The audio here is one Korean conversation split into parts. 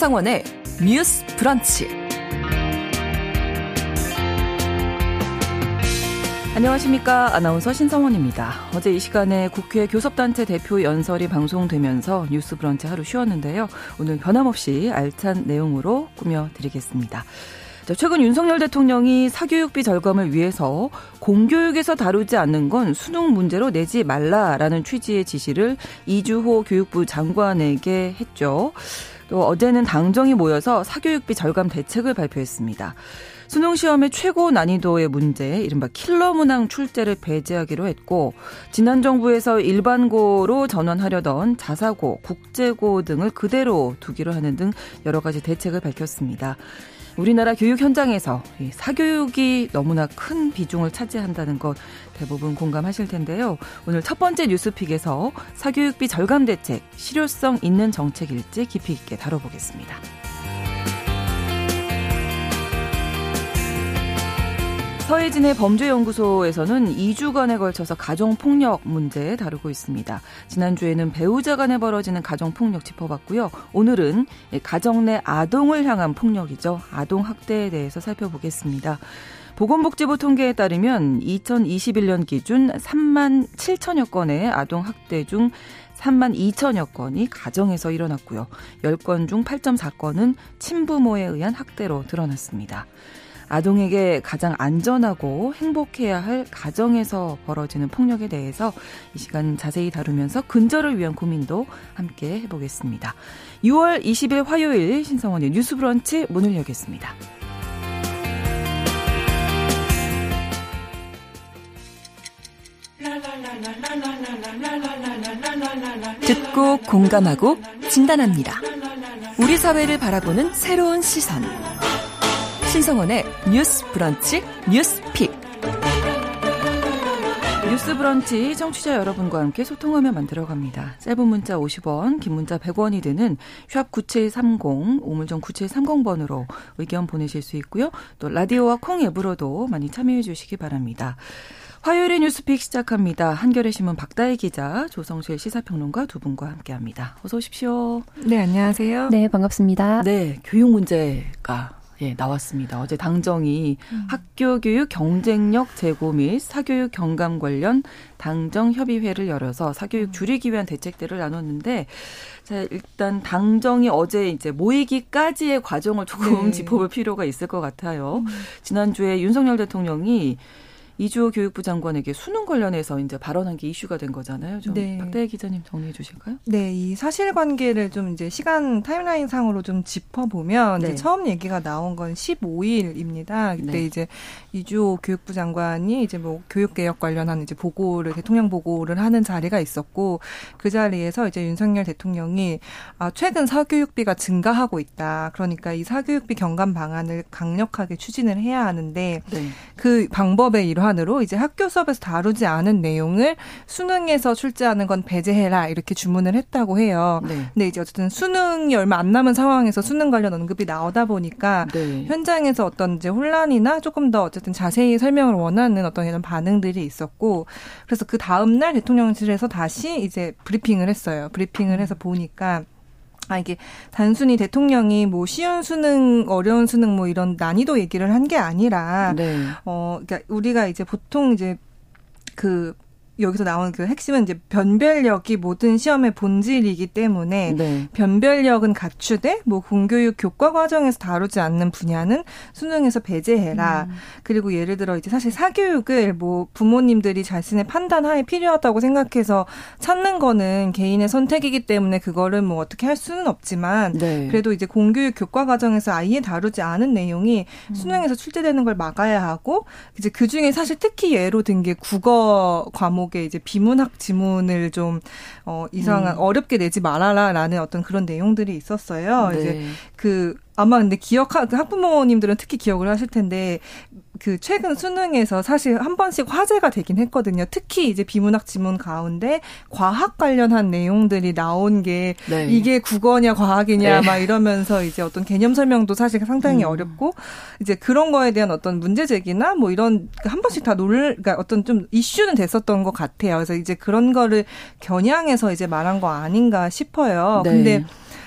신성원의 뉴스 브런치. 안녕하십니까. 아나운서 신성원입니다. 어제 이 시간에 국회 교섭단체 대표 연설이 방송되면서 뉴스 브런치 하루 쉬었는데요. 오늘 변함없이 알찬 내용으로 꾸며드리겠습니다. 최근 윤석열 대통령이 사교육비 절감을 위해서 공교육에서 다루지 않는 건 수능 문제로 내지 말라라는 취지의 지시를 이주호 교육부 장관에게 했죠. 또 어제는 당정이 모여서 사교육비 절감 대책을 발표했습니다. 수능 시험의 최고 난이도의 문제, 이른바 킬러 문항 출제를 배제하기로 했고, 지난 정부에서 일반고로 전환하려던 자사고, 국제고 등을 그대로 두기로 하는 등 여러 가지 대책을 밝혔습니다. 우리나라 교육 현장에서 사교육이 너무나 큰 비중을 차지한다는 것 대부분 공감하실 텐데요. 오늘 첫 번째 뉴스픽에서 사교육비 절감 대책, 실효성 있는 정책일지 깊이 있게 다뤄보겠습니다. 서해진의 범죄연구소에서는 2주간에 걸쳐서 가정폭력 문제 다루고 있습니다. 지난주에는 배우자 간에 벌어지는 가정폭력 짚어봤고요. 오늘은 가정 내 아동을 향한 폭력이죠. 아동학대에 대해서 살펴보겠습니다. 보건복지부 통계에 따르면 2021년 기준 3만 7천여 건의 아동학대 중 3만 2천여 건이 가정에서 일어났고요. 10건 중 8.4건은 친부모에 의한 학대로 드러났습니다. 아동에게 가장 안전하고 행복해야 할 가정에서 벌어지는 폭력에 대해서 이 시간 자세히 다루면서 근절을 위한 고민도 함께 해보겠습니다. 6월 20일 화요일 신성원의 뉴스 브런치 문을 열겠습니다. 듣고 공감하고 진단합니다. 우리 사회를 바라보는 새로운 시선. 신성원의 뉴스 브런치 뉴스 픽. 뉴스 브런치 청취자 여러분과 함께 소통하며 만들어 갑니다. 짧은 문자 50원, 긴 문자 100원이 드는 샵 9730, 우물정 9730번으로 의견 보내실 수 있고요. 또 라디오와 콩 앱으로도 많이 참여해 주시기 바랍니다. 화요일의 뉴스픽 시작합니다. 한겨레 신문 박다혜 기자, 조성실 시사평론가 두 분과 함께합니다. 어서 오십시오. 네, 안녕하세요. 네, 반갑습니다. 네, 교육 문제가 예, 나왔습니다. 어제 당정이 음. 학교 교육 경쟁력 제고 및 사교육 경감 관련 당정 협의회를 열어서 사교육 음. 줄이기 위한 대책들을 나눴는데 자, 일단 당정이 어제 이제 모이기까지의 과정을 조금 네. 짚어볼 필요가 있을 것 같아요. 음. 지난주에 윤석열 대통령이 이주호 교육부 장관에게 수능 관련해서 이제 발언한 게 이슈가 된 거잖아요. 좀 네. 박대혜 기자님 정리해 주실까요? 네, 이 사실관계를 좀 이제 시간 타임라인 상으로 좀 짚어보면 네. 처음 얘기가 나온 건 15일입니다. 그때 네. 이제 이주호 교육부 장관이 이제 뭐 교육개혁 관련한 이제 보고를 대통령 보고를 하는 자리가 있었고 그 자리에서 이제 윤석열 대통령이 아 최근 사교육비가 증가하고 있다. 그러니까 이 사교육비 경감 방안을 강력하게 추진을 해야 하는데 네. 그 방법의 일환 방안으로 이제 학교 수업에서 다루지 않은 내용을 수능에서 출제하는 건 배제해라 이렇게 주문을 했다고 해요. 네. 근데 이제 어쨌든 수능이 얼마 안 남은 상황에서 수능 관련 언급이 나오다 보니까 네. 현장에서 어떤 이제 혼란이나 조금 더 어쨌든 자세히 설명을 원하는 어떤 이런 반응들이 있었고 그래서 그 다음 날 대통령실에서 다시 이제 브리핑을 했어요. 브리핑을 해서 보니까 아, 이게 단순히 대통령이 뭐 쉬운 수능, 어려운 수능 뭐 이런 난이도 얘기를 한 게 아니라, 네. 어, 그러니까 우리가 이제 보통 이제 그 여기서 나오는 그 핵심은 이제 변별력이 모든 시험의 본질이기 때문에 네. 변별력은 갖추되 뭐 공교육 교과 과정에서 다루지 않는 분야는 수능에서 배제해라. 음. 그리고 예를 들어 이제 사실 사교육을 뭐 부모님들이 자신의 판단 하에 필요하다고 생각해서 찾는 거는 개인의 선택이기 때문에 그거를 뭐 어떻게 할 수는 없지만 네. 그래도 이제 공교육 교과 과정에서 아예 다루지 않은 내용이 음. 수능에서 출제되는 걸 막아야 하고 이제 그 중에 사실 특히 예로 든 게 국어 과목 제목에 이제 비문학 지문을 좀 어, 이상한 음. 어렵게 내지 말아라라는 어떤 그런 내용들이 있었어요. 네. 이제 그 아마 근데 기억하 그 학부모님들은 특히 기억을 하실 텐데 그 최근 수능에서 사실 한 번씩 화제가 되긴 했거든요. 특히 이제 비문학 지문 가운데 과학 관련한 내용들이 나온 게 네. 이게 국어냐 과학이냐 네. 막 이러면서 이제 어떤 개념 설명도 사실 상당히 음. 어렵고 이제 그런 거에 대한 어떤 문제 제기나 뭐 이런 한 번씩 다 놀, 그러니까 어떤 좀 이슈는 됐었던 것 같아요. 그래서 이제 그런 거를 겨냥해서 이제 말한 거 아닌가 싶어요. 네. 근데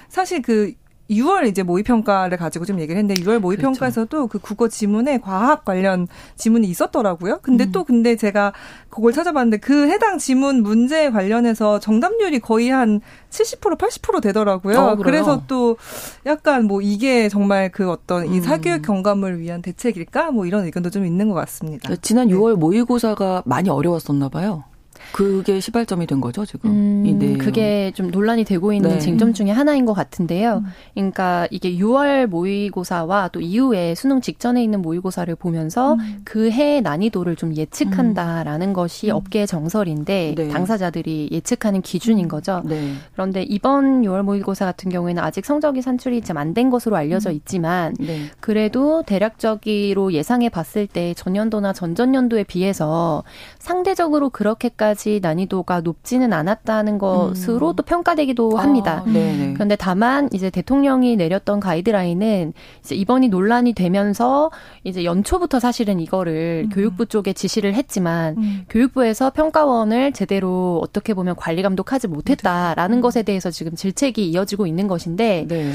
사실 그 6월 이제 모의 평가를 가지고 좀 얘기를 했는데 6월 모의 평가에서도 그렇죠. 그 국어 지문에 과학 관련 지문이 있었더라고요. 근데 음. 또 근데 제가 그걸 찾아봤는데 그 해당 지문 문제 관련해서 정답률이 거의 한 70% 80% 되더라고요. 어, 그래서 또 약간 뭐 이게 정말 그 어떤 이 음. 사교육 경감을 위한 대책일까? 뭐 이런 의견도 좀 있는 것 같습니다. 지난 6월 모의고사가 많이 어려웠었나 봐요. 그게 시발점이 된 거죠 지금. 음, 네. 그게 좀 논란이 되고 있는 네. 쟁점 중에 하나인 것 같은데요. 음. 그러니까 이게 6월 모의고사와 또 이후에 수능 직전에 있는 모의고사를 보면서 음. 그 해의 난이도를 좀 예측한다라는 음. 것이 음. 업계의 정설인데 네. 당사자들이 예측하는 기준인 거죠. 네. 그런데 이번 6월 모의고사 같은 경우에는 아직 성적이 산출이 좀 안 된 것으로 알려져 음. 있지만 네. 그래도 대략적으로 예상해 봤을 때 전년도나 전전년도에 비해서 상대적으로 그렇게까지 그렇게까지 난이도가 높지는 않았다는 것으로 음. 또 평가되기도 아, 합니다. 아, 그런데 다만 이제 대통령이 내렸던 가이드라인은 이제 이번이 논란이 되면서 이제 연초부터 사실은 이거를 음. 교육부 쪽에 지시를 했지만 음. 교육부에서 평가원을 제대로 어떻게 보면 관리 감독하지 못했다라는 음. 것에 대해서 지금 질책이 이어지고 있는 것인데 네.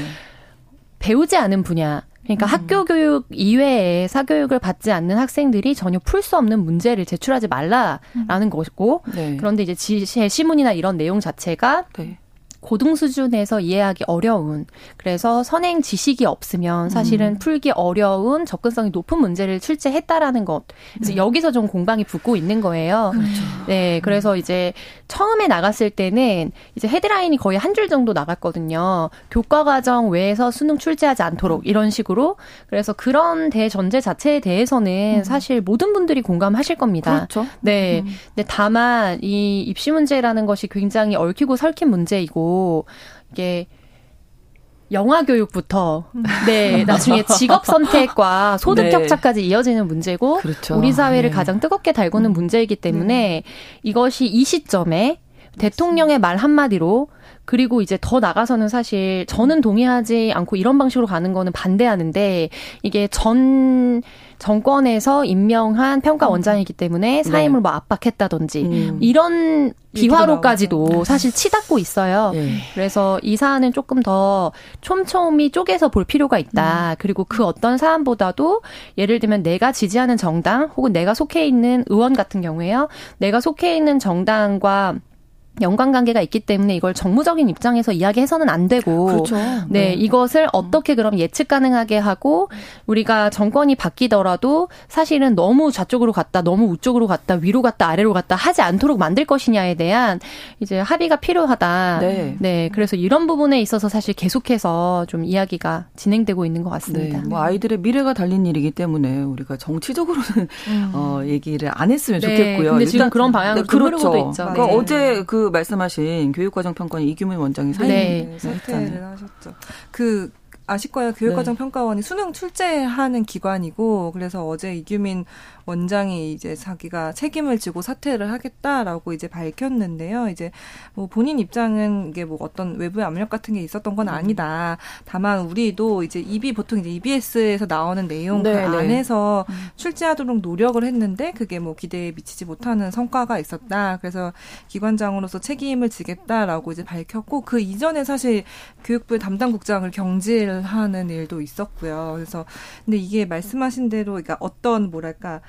배우지 않은 분야 그러니까 음. 학교 교육 이외에 사교육을 받지 않는 학생들이 전혀 풀 수 없는 문제를 제출하지 말라라는 음. 것이고 네. 그런데 이제 지시의 시문이나 이런 내용 자체가 네. 고등 수준에서 이해하기 어려운 그래서 선행 지식이 없으면 사실은 음. 풀기 어려운 접근성이 높은 문제를 출제했다라는 것. 그래서 네. 여기서 좀 공방이 붙고 있는 거예요. 그렇죠. 네, 그래서 이제 처음에 나갔을 때는 이제 헤드라인이 거의 한 줄 정도 나갔거든요. 교과 과정 외에서 수능 출제하지 않도록 이런 식으로. 그래서 그런 대전제 자체에 대해서는 음. 사실 모든 분들이 공감하실 겁니다. 그렇죠. 네. 음. 근데 다만 이 입시 문제라는 것이 굉장히 얽히고 설킨 문제이고 이게 영화 교육부터 네 나중에 직업 선택과 소득 네. 격차까지 이어지는 문제고 그렇죠. 우리 사회를 네. 가장 뜨겁게 달구는 음. 문제이기 때문에 네. 이것이 이 시점에 대통령의 말 한마디로 그리고 이제 더 나가서는 사실 저는 동의하지 않고 이런 방식으로 가는 거는 반대하는데 이게 전 정권에서 임명한 평가 음. 원장이기 때문에 사임을 네. 뭐 압박했다든지 음. 이런 비화로까지도 사실 치닫고 있어요. 네. 그래서 이 사안은 조금 더 촘촘히 쪼개서 볼 필요가 있다. 음. 그리고 그 어떤 사안보다도 예를 들면 내가 지지하는 정당 혹은 내가 속해 있는 의원 같은 경우에요. 내가 속해 있는 정당과 연관관계가 있기 때문에 이걸 정무적인 입장에서 이야기해서는 안 되고 그렇죠. 네, 네, 이것을 어떻게 그럼 예측 가능하게 하고 우리가 정권이 바뀌더라도 사실은 너무 좌쪽으로 갔다 너무 우쪽으로 갔다 위로 갔다 아래로 갔다 하지 않도록 만들 것이냐에 대한 이제 합의가 필요하다. 네. 네 그래서 이런 부분에 있어서 사실 계속해서 좀 이야기가 진행되고 있는 것 같습니다. 네, 뭐 아이들의 미래가 달린 일이기 때문에 우리가 정치적으로는 음. 어, 얘기를 안 했으면 네, 좋겠고요. 근데 지금 그런 방향으로 네, 그렇죠. 그러니까 어제 그 말씀하신 교육과정 평가원 이규민 원장이 사인 네. 사퇴를 하셨죠. 그 아실 거예요. 교육과정 평가원이 네. 수능 출제하는 기관이고 그래서 어제 이규민 원장이 이제 자기가 책임을 지고 사퇴를 하겠다라고 이제 밝혔는데요. 이제 뭐 본인 입장은 이게 뭐 어떤 외부의 압력 같은 게 있었던 건 음. 아니다. 다만 우리도 이제 EB 보통 이제 EBS에서 나오는 내용 네, 그 안에서 네. 출제하도록 노력을 했는데 그게 뭐 기대에 미치지 못하는 성과가 있었다. 그래서 기관장으로서 책임을 지겠다라고 이제 밝혔고 그 이전에 사실 교육부의 담당 국장을 경질하는 일도 있었고요. 그래서 근데 이게 말씀하신 대로 그러니까 어떤 뭐랄까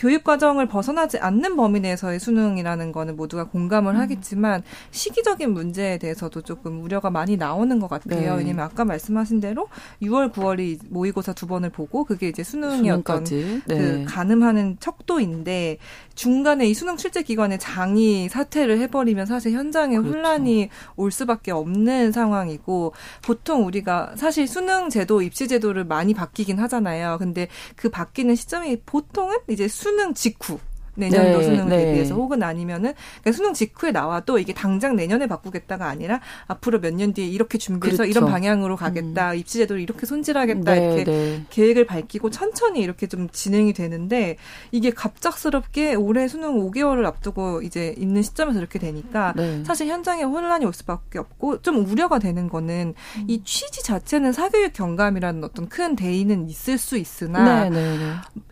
교육 과정을 벗어나지 않는 범위 내에서의 수능이라는 거는 모두가 공감을 음. 하겠지만 시기적인 문제에 대해서도 조금 우려가 많이 나오는 것 같아요. 네. 왜냐면 아까 말씀하신 대로 6월, 9월이 모의고사 두 번을 보고 그게 이제 수능이. 어떤 그 네. 그 가늠하는 척도인데 중간에 이 수능 출제 기관에 장이 사퇴를 해버리면 사실 현장에 그렇죠. 혼란이 올 수밖에 없는 상황이고 보통 우리가 사실 수능 제도, 입시 제도를 많이 바뀌긴 하잖아요. 근데 그 바뀌는 시점이 보통은 이제 수능 직후 내년도 네, 수능을 네. 대비해서 혹은 아니면은 그러니까 수능 직후에 나와도 이게 당장 내년에 바꾸겠다가 아니라 앞으로 몇 년 뒤에 이렇게 준비해서 그렇죠. 이런 방향으로 가겠다 음. 입시 제도를 이렇게 손질하겠다 네, 이렇게 네. 계획을 밝히고 천천히 이렇게 좀 진행이 되는데 이게 갑작스럽게 올해 수능 5개월을 앞두고 이제 있는 시점에서 이렇게 되니까 네. 사실 현장에 혼란이 올 수밖에 없고 좀 우려가 되는 거는 음. 이 취지 자체는 사교육 경감이라는 어떤 큰 대의는 있을 수 있으나 네,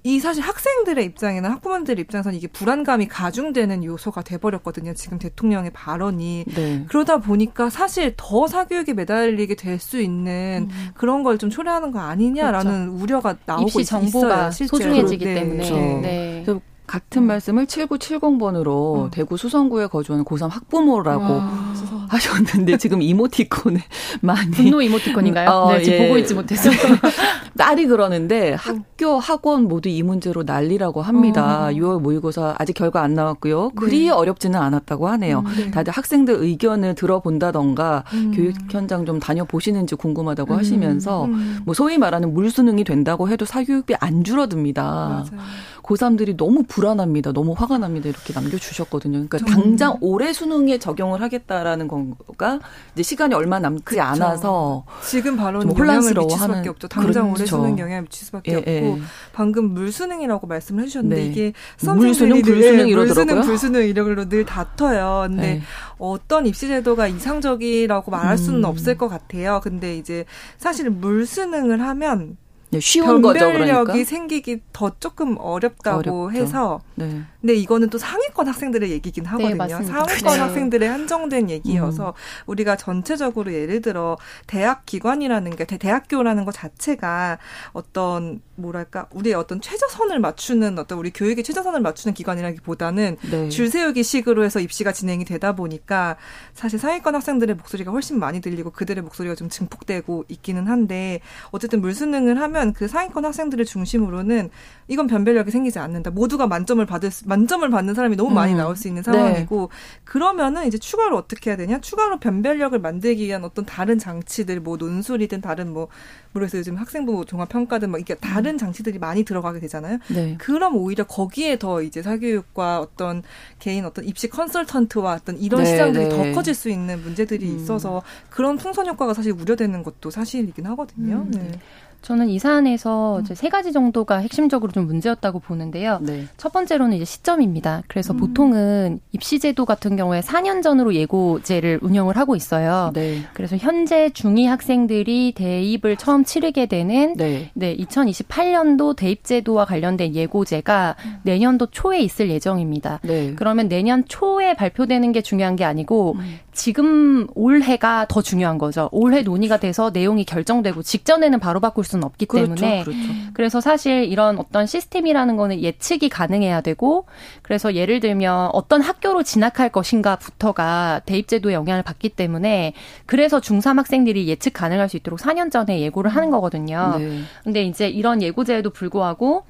이 사실 학생들의 입장이나 학부모들 입장에서는 이게 불안감이 가중되는 요소가 돼버렸거든요. 지금 대통령의 발언이 네. 그러다 보니까 사실 더 사교육에 매달리게 될 수 있는 음. 그런 걸 좀 초래하는 거 아니냐라는 그렇죠. 우려가 나오고 입시 정보가 있어요, 소중해지기 네. 때문에. 그렇죠. 네. 같은 음. 말씀을 7970번으로 음. 대구 수성구에 거주하는 고3 학부모라고 와, 하셨는데 지금 이모티콘에 많이 분노 이모티콘인가요? 어, 네, 지금 예. 보고 있지 못해서 딸이 그러는데 학교 학원 모두 이 문제로 난리라고 합니다. 어. 6월 모의고사 아직 결과 안 나왔고요. 그리 네. 어렵지는 않았다고 하네요. 음, 네. 다들 학생들 의견을 들어본다던가 음. 교육 현장 좀 다녀보시는지 궁금하다고 음. 하시면서 음. 뭐 소위 말하는 물수능이 된다고 해도 사교육비 안 줄어듭니다. 맞아요. 고3들이 너무 불안합니다. 너무 화가 납니다. 이렇게 남겨주셨거든요. 그러니까 당장 올해 수능에 적용을 하겠다라는 건가 이제 시간이 얼마 남지 그쵸. 않아서 지금 바로 영향을 미칠 수밖에 없죠. 당장 그렇죠. 올해 수능 영향을 미칠 수밖에 예, 없고 예. 방금 물수능이라고 말씀을 해주셨는데 네. 이게 물수능, 불수능 이러더라고요. 물수능, 불수능 이러로 늘 다퉈요. 근데 네. 어떤 입시 제도가 이상적이라고 말할 수는 음. 없을 것 같아요. 근데 이제 사실 물수능을 하면 네, 쉬운 거죠, 그러니까. 생기기 더 조금 어렵다고 어렵죠. 해서. 네. 근데 이거는 또 상위권 학생들의 얘기긴 네, 하거든요. 네, 상위권 네. 학생들의 한정된 얘기여서 음. 우리가 전체적으로 예를 들어 대학 기관이라는 게 대학교라는 것 자체가 어떤 뭐랄까 우리의 어떤 최저선을 맞추는 어떤 우리 교육의 최저선을 맞추는 기관이라기보다는 네. 줄 세우기 식으로 해서 입시가 진행이 되다 보니까 사실 상위권 학생들의 목소리가 훨씬 많이 들리고 그들의 목소리가 좀 증폭되고 있기는 한데 어쨌든 물수능을 하면 그 상위권 학생들을 중심으로는 이건 변별력이 생기지 않는다. 모두가 만점을 받을 수, 만점을 받는 사람이 너무 많이 음. 나올 수 있는 상황이고 네. 그러면은 이제 추가로 어떻게 해야 되냐? 추가로 변별력을 만들기 위한 어떤 다른 장치들 뭐 논술이든 다른 뭐 모르겠어요. 요즘 학생부 종합 평가든 막 이게 다른 음. 장치들이 많이 들어가게 되잖아요. 네. 그럼 오히려 거기에 더 이제 사교육과 어떤 개인 어떤 입시 컨설턴트와 어떤 이런 네, 시장들이 네. 더 커질 수 있는 문제들이 음. 있어서 그런 풍선 효과가 사실 우려되는 것도 사실이긴 하거든요. 음. 네. 저는 이 사안에서 음. 이제 세 가지 정도가 핵심적으로 좀 문제였다고 보는데요. 네. 첫 번째로는 이제 시점입니다. 그래서 음. 보통은 입시제도 같은 경우에 4년 전으로 예고제를 운영을 하고 있어요. 네. 그래서 현재 중2 학생들이 대입을 처음 치르게 되는 네. 네, 2028년도 대입제도와 관련된 예고제가 음. 내년도 초에 있을 예정입니다. 네. 그러면 내년 초에 발표되는 게 중요한 게 아니고 음. 지금 올해가 더 중요한 거죠. 올해 논의가 돼서 내용이 결정되고 직전에는 바로 바꿀 수는 없기 그렇죠, 때문에 그렇죠. 그래서 사실 이런 어떤 시스템이라는 거는 예측이 가능해야 되고 그래서 예를 들면 어떤 학교로 진학할 것인가부터가 대입 제도에 영향을 받기 때문에 그래서 중3 학생들이 예측 가능할 수 있도록 4년 전에 예고를 하는 거거든요. 네. 근데 이제 이런 예고제에도 불구하고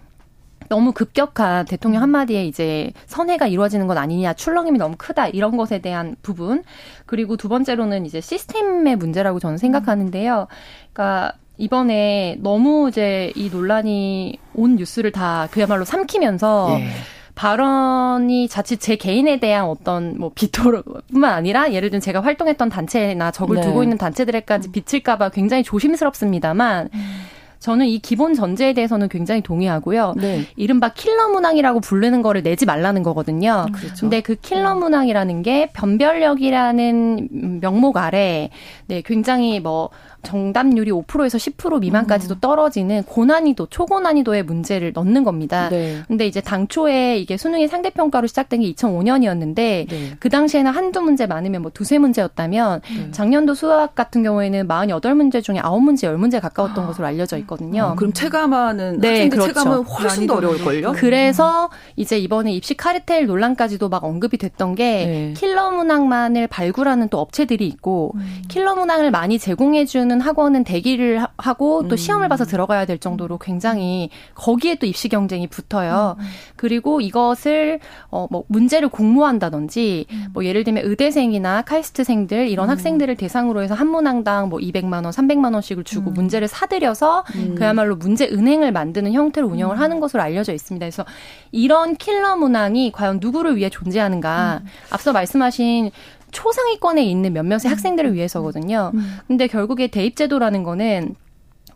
너무 급격한 대통령 한마디에 이제 선회가 이루어지는 건 아니냐, 출렁임이 너무 크다, 이런 것에 대한 부분. 그리고 두 번째로는 이제 시스템의 문제라고 저는 생각하는데요. 그러니까 이번에 너무 이제 이 논란이 온 뉴스를 다 그야말로 삼키면서 예. 발언이 자칫 제 개인에 대한 어떤 뭐 비토뿐만 아니라 예를 들면 제가 활동했던 단체나 적을 네. 두고 있는 단체들에까지 비칠까봐 굉장히 조심스럽습니다만 음. 저는 이 기본 전제에 대해서는 굉장히 동의하고요. 네. 이른바 킬러 문항이라고 부르는 거를 내지 말라는 거거든요. 음, 그렇죠. 근데 그 킬러 음. 문항이라는 게 변별력이라는 명목 아래 네, 굉장히 뭐 정답률이 5%에서 10% 미만까지도 음. 떨어지는 고난이도, 초고난이도의 문제를 넣는 겁니다. 네. 근데 이제 당초에 이게 수능이 상대 평가로 시작된 게 2005년이었는데 네. 그 당시에는 한두 문제 많으면 뭐 두세 문제였다면 네. 작년도 수학 같은 경우에는 48문제 중에 9문제, 10문제 가까웠던 아. 것으로 알려져 있거든요. 아, 그럼 체감하는 네, 학생들 그렇죠. 체감은 훨씬 더 어려울 걸요? 그래서 이제 이번에 입시 카르텔 논란까지도 막 언급이 됐던 게 네. 킬러 문항만을 발굴하는 또 업체들이 있고 음. 킬러 문항을 많이 제공해 주는 주는 학원은 대기를 하고 또 음. 시험을 봐서 들어가야 될 정도로 굉장히 거기에 또 입시 경쟁이 붙어요. 음. 그리고 이것을 어 뭐 문제를 공모한다든지 음. 뭐 예를 들면 의대생이나 카이스트생들 이런 음. 학생들을 대상으로 해서 한 문항당 뭐 200만 원, 300만 원씩을 주고 음. 문제를 사들여서 음. 그야말로 문제 은행을 만드는 형태로 운영을 하는 것으로 알려져 있습니다. 그래서 이런 킬러 문항이 과연 누구를 위해 존재하는가? 앞서 말씀하신 초상위권에 있는 몇몇의 음. 학생들을 위해서거든요. 음. 근데 결국에 대입제도라는 거는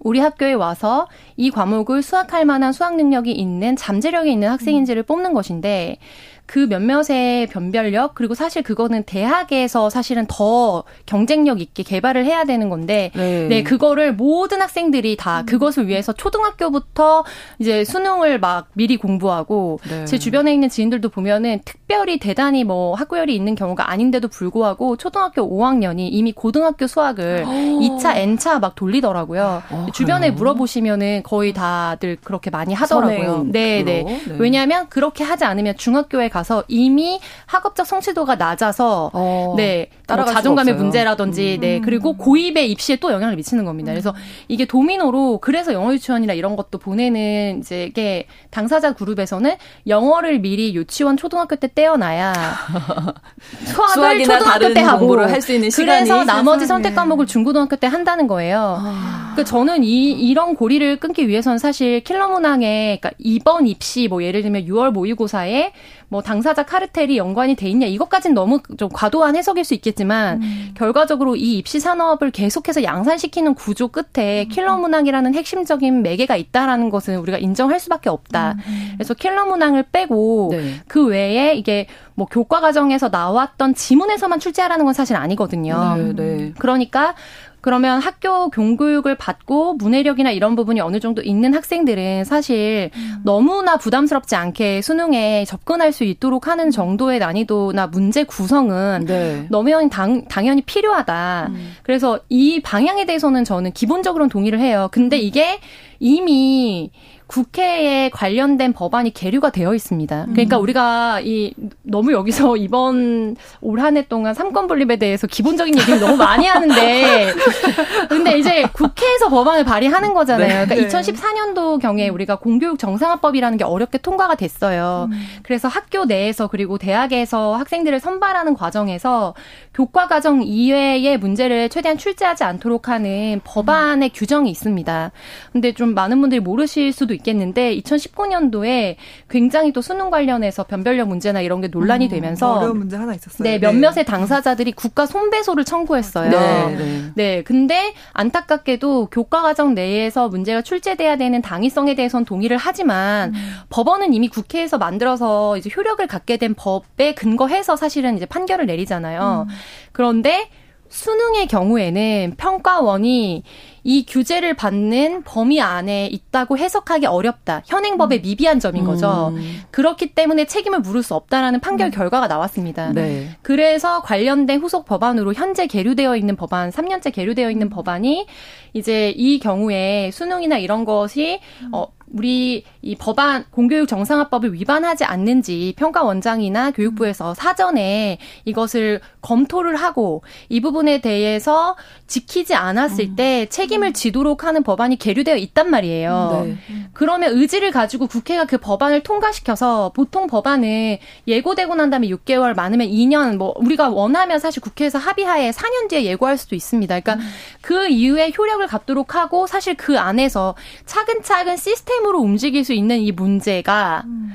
우리 학교에 와서 이 과목을 수학할 만한 수학 능력이 있는 잠재력이 있는 학생인지를 뽑는 것인데 그 몇몇의 변별력 그리고 사실 그거는 대학에서 사실은 더 경쟁력 있게 개발을 해야 되는 건데 네, 네 그거를 모든 학생들이 다 음. 그것을 위해서 초등학교부터 이제 수능을 막 미리 공부하고 네. 제 주변에 있는 지인들도 보면은 특별히 대단히 뭐 학구열이 있는 경우가 아닌데도 불구하고 초등학교 5학년이 이미 고등학교 수학을 오. 2차, N차 막 돌리더라고요. 어, 주변에 그래요? 물어보시면은 거의 다들 그렇게 많이 하더라고요. 네, 네, 네. 왜냐하면 그렇게 하지 않으면 중학교에 가 가서 이미 학업적 성취도가 낮아서 어, 네뭐 자존감의 문제라든지 음. 네 그리고 고입의 입시에 또 영향을 미치는 겁니다. 그래서 이게 도미노로 그래서 영어 유치원이나 이런 것도 보내는 이제 이게 당사자 그룹에서는 영어를 미리 유치원 초등학교 때 떼어놔야 수학을 초등학교 때 하고 할수 있는 그래서 나머지 선택 과목을 중고등학교 때 한다는 거예요. 아. 그러니까 저는 이 이런 고리를 끊기 위해서는 사실 킬러 문항에 그러니까 이번 입시 뭐 예를 들면 6월 모의고사에 뭐 당사자 카르텔이 연관이 돼 있냐 이것까지는 너무 좀 과도한 해석일 수 있겠지만 음. 결과적으로 이 입시 산업을 계속해서 양산시키는 구조 끝에 음. 킬러 문항이라는 핵심적인 매개가 있다라는 것은 우리가 인정할 수밖에 없다. 음. 음. 그래서 킬러 문항을 빼고 네. 그 외에 이게 뭐 교과 과정에서 나왔던 지문에서만 출제하라는 건 사실 아니거든요. 네, 네. 그러니까 그러면 학교 교육을 받고 문해력이나 이런 부분이 어느 정도 있는 학생들은 사실 음. 너무나 부담스럽지 않게 수능에 접근할 수 있도록 하는 정도의 난이도나 문제 구성은 네. 너무 당, 당연히 필요하다. 음. 그래서 이 방향에 대해서는 저는 기본적으로는 동의를 해요. 근데 이게 이미 국회에 관련된 법안이 계류가 되어 있습니다. 그러니까 음. 우리가 이 너무 여기서 이번 올 한 해 동안 삼권 분립에 대해서 기본적인 얘기를 너무 많이 하는데 근데 이제 국회에서 법안을 발의하는 거잖아요. 그러니까 네. 2014년도 경에 우리가 공교육 정상화법이라는 게 어렵게 통과가 됐어요. 음. 그래서 학교 내에서 그리고 대학에서 학생들을 선발하는 과정에서 교과 과정 이외의 문제를 최대한 출제하지 않도록 하는 법안의 음. 규정이 있습니다. 근데 좀 많은 분들이 모르실 수도 있 겠는데 2019년도에 굉장히 또 수능 관련해서 변별력 문제나 이런 게 논란이 음, 되면서 어려운 문제 하나 있었어요. 네, 몇몇의 네. 당사자들이 국가 손배소를 청구했어요. 네, 네. 네, 근데 안타깝게도 교과 과정 내에서 문제가 출제돼야 되는 당위성에 대해서는 동의를 하지만 음. 법원은 이미 국회에서 만들어서 이제 효력을 갖게 된 법에 근거해서 사실은 이제 판결을 내리잖아요. 음. 그런데 수능의 경우에는 평가원이 이 규제를 받는 범위 안에 있다고 해석하기 어렵다. 현행법의 음. 미비한 점인 거죠. 음. 그렇기 때문에 책임을 물을 수 없다라는 판결 음. 결과가 나왔습니다. 네. 그래서 관련된 후속 법안으로 현재 계류되어 있는 법안, 3년째 계류되어 있는 음. 법안이 이제 이 경우에 수능이나 이런 것이 어 우리 이 법안 공교육 정상화법을 위반하지 않는지 평가원장이나 교육부에서 사전에 이것을 검토를 하고 이 부분에 대해서 지키지 않았을 음. 때 책임을 지도록 하는 법안이 계류되어 있단 말이에요. 네. 그러면 의지를 가지고 국회가 그 법안을 통과시켜서 보통 법안은 예고되고 난 다음에 6개월 많으면 2년 뭐 우리가 원하면 사실 국회에서 합의하에 4년 뒤에 예고할 수도 있습니다. 그러니까 음. 그 이후에 효력을 갖도록 하고 사실 그 안에서 차근차근 시스템 으로 움직일 수 있는 이 문제가 음.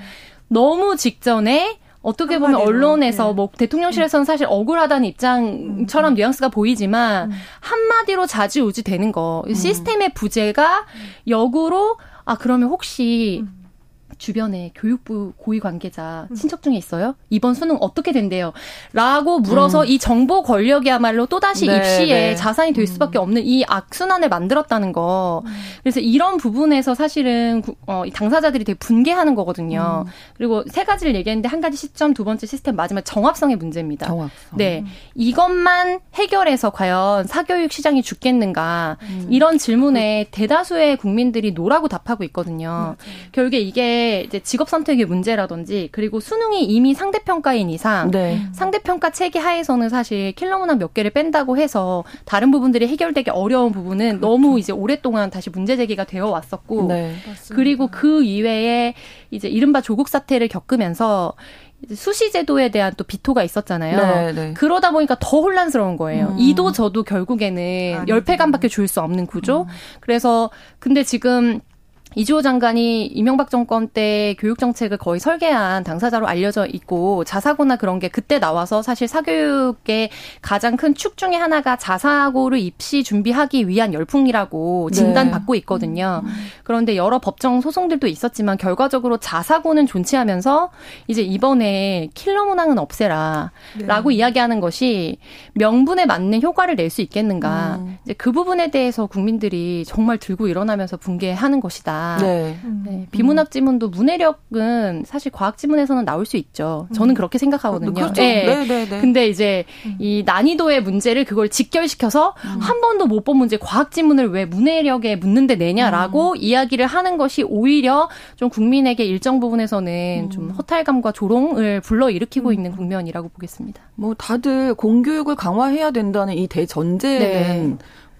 너무 직전에 어떻게 보면 언론에서 네. 뭐 대통령실에서는 사실 억울하다는 입장처럼 음. 뉘앙스가 보이지만 음. 한마디로 자지우지 되는 거 음. 시스템의 부재가 역으로 아 그러면 혹시 음. 주변에 교육부 고위 관계자 음. 친척 중에 있어요? 이번 수능 어떻게 된대요? 라고 물어서 음. 이 정보 권력이야말로 또다시 네, 입시에 네. 자산이 될 음. 수밖에 없는 이 악순환을 만들었다는 거. 음. 그래서 이런 부분에서 사실은 어, 당사자들이 되게 분개하는 거거든요. 음. 그리고 세 가지를 얘기했는데 한 가지 시점, 두 번째 시스템, 마지막 정합성의 문제입니다. 정합성. 네. 이것만 해결해서 과연 사교육 시장이 죽겠는가. 이런 질문에 대다수의 국민들이 no라고 답하고 있거든요. 결국에 이게 이제 직업 선택의 문제라든지 그리고 수능이 이미 상대 평가인 이상 네. 상대 평가 체계 하에서는 사실 킬러 문항 몇 개를 뺀다고 해서 다른 부분들이 해결되기 어려운 부분은 그렇죠. 너무 이제 오랫동안 다시 문제 제기가 되어 왔었고 네. 그리고 그 이외에 이제 이른바 조국 사태를 겪으면서 수시 제도에 대한 또 비토가 있었잖아요. 네, 네. 그러다 보니까 더 혼란스러운 거예요. 음. 이도 저도 결국에는 열패감밖에 줄 수 없는 구조. 음. 그래서 근데 지금 이주호 장관이 이명박 정권 때 교육 정책을 거의 설계한 당사자로 알려져 있고 자사고나 그런 게 그때 나와서 사실 사교육의 가장 큰 축 중에 하나가 자사고를 입시 준비하기 위한 열풍이라고 네. 진단받고 있거든요. 음. 그런데 여러 법정 소송들도 있었지만 결과적으로 자사고는 존치하면서 이제 이번에 킬러 문항은 없애라라고 네. 이야기하는 것이 명분에 맞는 효과를 낼 수 있겠는가. 음. 이제 그 부분에 대해서 국민들이 정말 들고 일어나면서 붕괴하는 것이다. 네. 네. 비문학 지문도 문해력은 사실 과학 지문에서는 나올 수 있죠. 저는 음. 그렇게 생각하거든요. 그렇죠. 네. 네, 네, 네. 근데 이제 음. 이 난이도의 문제를 그걸 직결시켜서 음. 한 번도 못 본 문제 과학 지문을 왜 문해력에 묻는데 내냐라고 음. 이야기를 하는 것이 오히려 좀 국민에게 일정 부분에서는 음. 좀 허탈감과 조롱을 불러일으키고 음. 있는 국면이라고 보겠습니다. 뭐 다들 공교육을 강화해야 된다는 이 대전제는 네.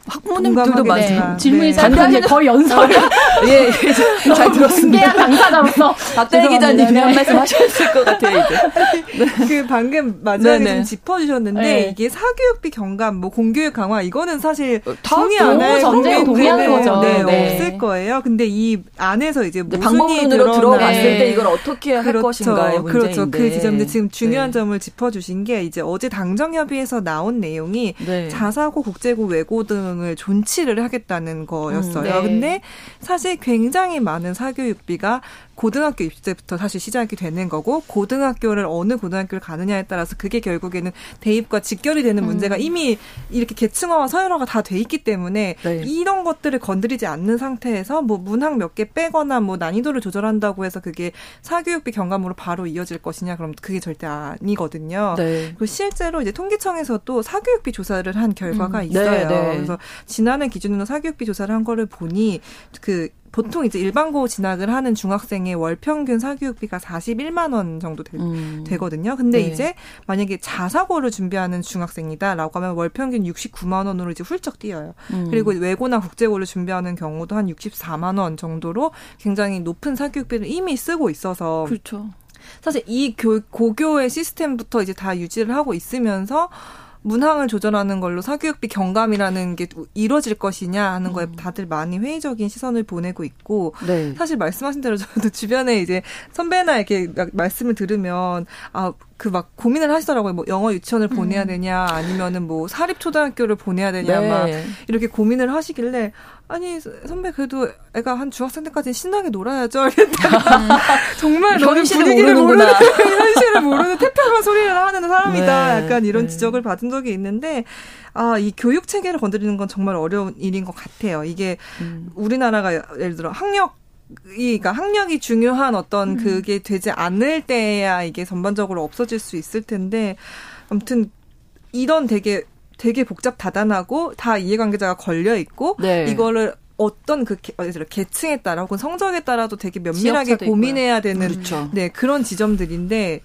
학부모님들도 많습니다. 네. 질문이 짧은데 거의 연설. 예, 예, 잘 들었습니다. 당사자로서 박대 기자님이 한 말씀 하셨을 것 같아요, 이제. 네. 그 방금 마지막에 좀 짚어주셨는데 네. 이게 사교육비 경감, 뭐 공교육 강화 이거는 사실 어, 동의 안 할 전제 동의하는 거죠. 네, 네, 없을 거예요. 근데 이 안에서 이제 방법론으로 들어갔을 때 이걸 어떻게 할 그렇죠. 것인가의 문제인데. 그렇죠. 그 지점인데 지금 중요한 점을 짚어주신 게 이제 어제 당정협의에서 나온 내용이 자사고, 국제고, 외고 등 등을 존치를 하겠다는 거였어요. 음, 네. 근데 사실 굉장히 많은 사교육비가 고등학교 입시 때부터 사실 시작이 되는 거고 고등학교를 어느 고등학교를 가느냐에 따라서 그게 결국에는 대입과 직결이 되는 음. 문제가 이미 이렇게 계층화와 서열화가 다 돼 있기 때문에 네. 이런 것들을 건드리지 않는 상태에서 뭐 문항 몇 개 빼거나 뭐 난이도를 조절한다고 해서 그게 사교육비 경감으로 바로 이어질 것이냐 그럼 그게 절대 아니거든요. 네. 그리고 실제로 이제 통계청에서도 사교육비 조사를 한 결과가 음. 있어요. 네, 네. 그래서 지난해 기준으로 사교육비 조사를 한 거를 보니 그 보통 이제 일반고 진학을 하는 중학생의 월 평균 사교육비가 41만 원 정도 되, 음. 거든요 근데 네. 이제 만약에 자사고를 준비하는 중학생이다라고 하면 월 평균 69만 원으로 이제 훌쩍 뛰어요. 음. 그리고 외고나 국제고를 준비하는 경우도 한 64만 원 정도로 굉장히 높은 사교육비를 이미 쓰고 있어서 그렇죠. 사실 이 교, 고교의 시스템부터 이제 다 유지를 하고 있으면서 문항을 조절하는 걸로 사교육비 경감이라는 게 이루어질 것이냐 하는 거에 음. 다들 많이 회의적인 시선을 보내고 있고 네. 사실 말씀하신 대로 저도 주변에 이제 선배나 이렇게 말씀을 들으면 아 그 막 고민을 하시더라고요. 뭐 영어 유치원을 보내야 음. 되냐 아니면은 뭐 사립 초등학교를 보내야 되냐 네. 막 이렇게 고민을 하시길래 아니 선배 그래도 애가 한 중학생 때까지 신나게 놀아야죠. 음. 정말 너는 분위기를 모르는 현실을 모르는 태평한 소리를 하는 사람이다. 네. 약간 이런 네. 지적을 받은 적이 있는데 아 이 교육 체계를 건드리는 건 정말 어려운 일인 것 같아요. 이게 음. 우리나라가 예를 들어 학력 이, 그러니까 학력이 중요한 어떤 음. 그게 되지 않을 때야 이게 전반적으로 없어질 수 있을 텐데 아무튼 이런 되게 되게 복잡 다단하고 다 이해관계자가 걸려 있고 네. 이거를 어떤 그 계, 계층에 따라 혹은 성적에 따라도 되게 면밀하게 고민해야 있고요. 되는 그렇죠. 네 그런 지점들인데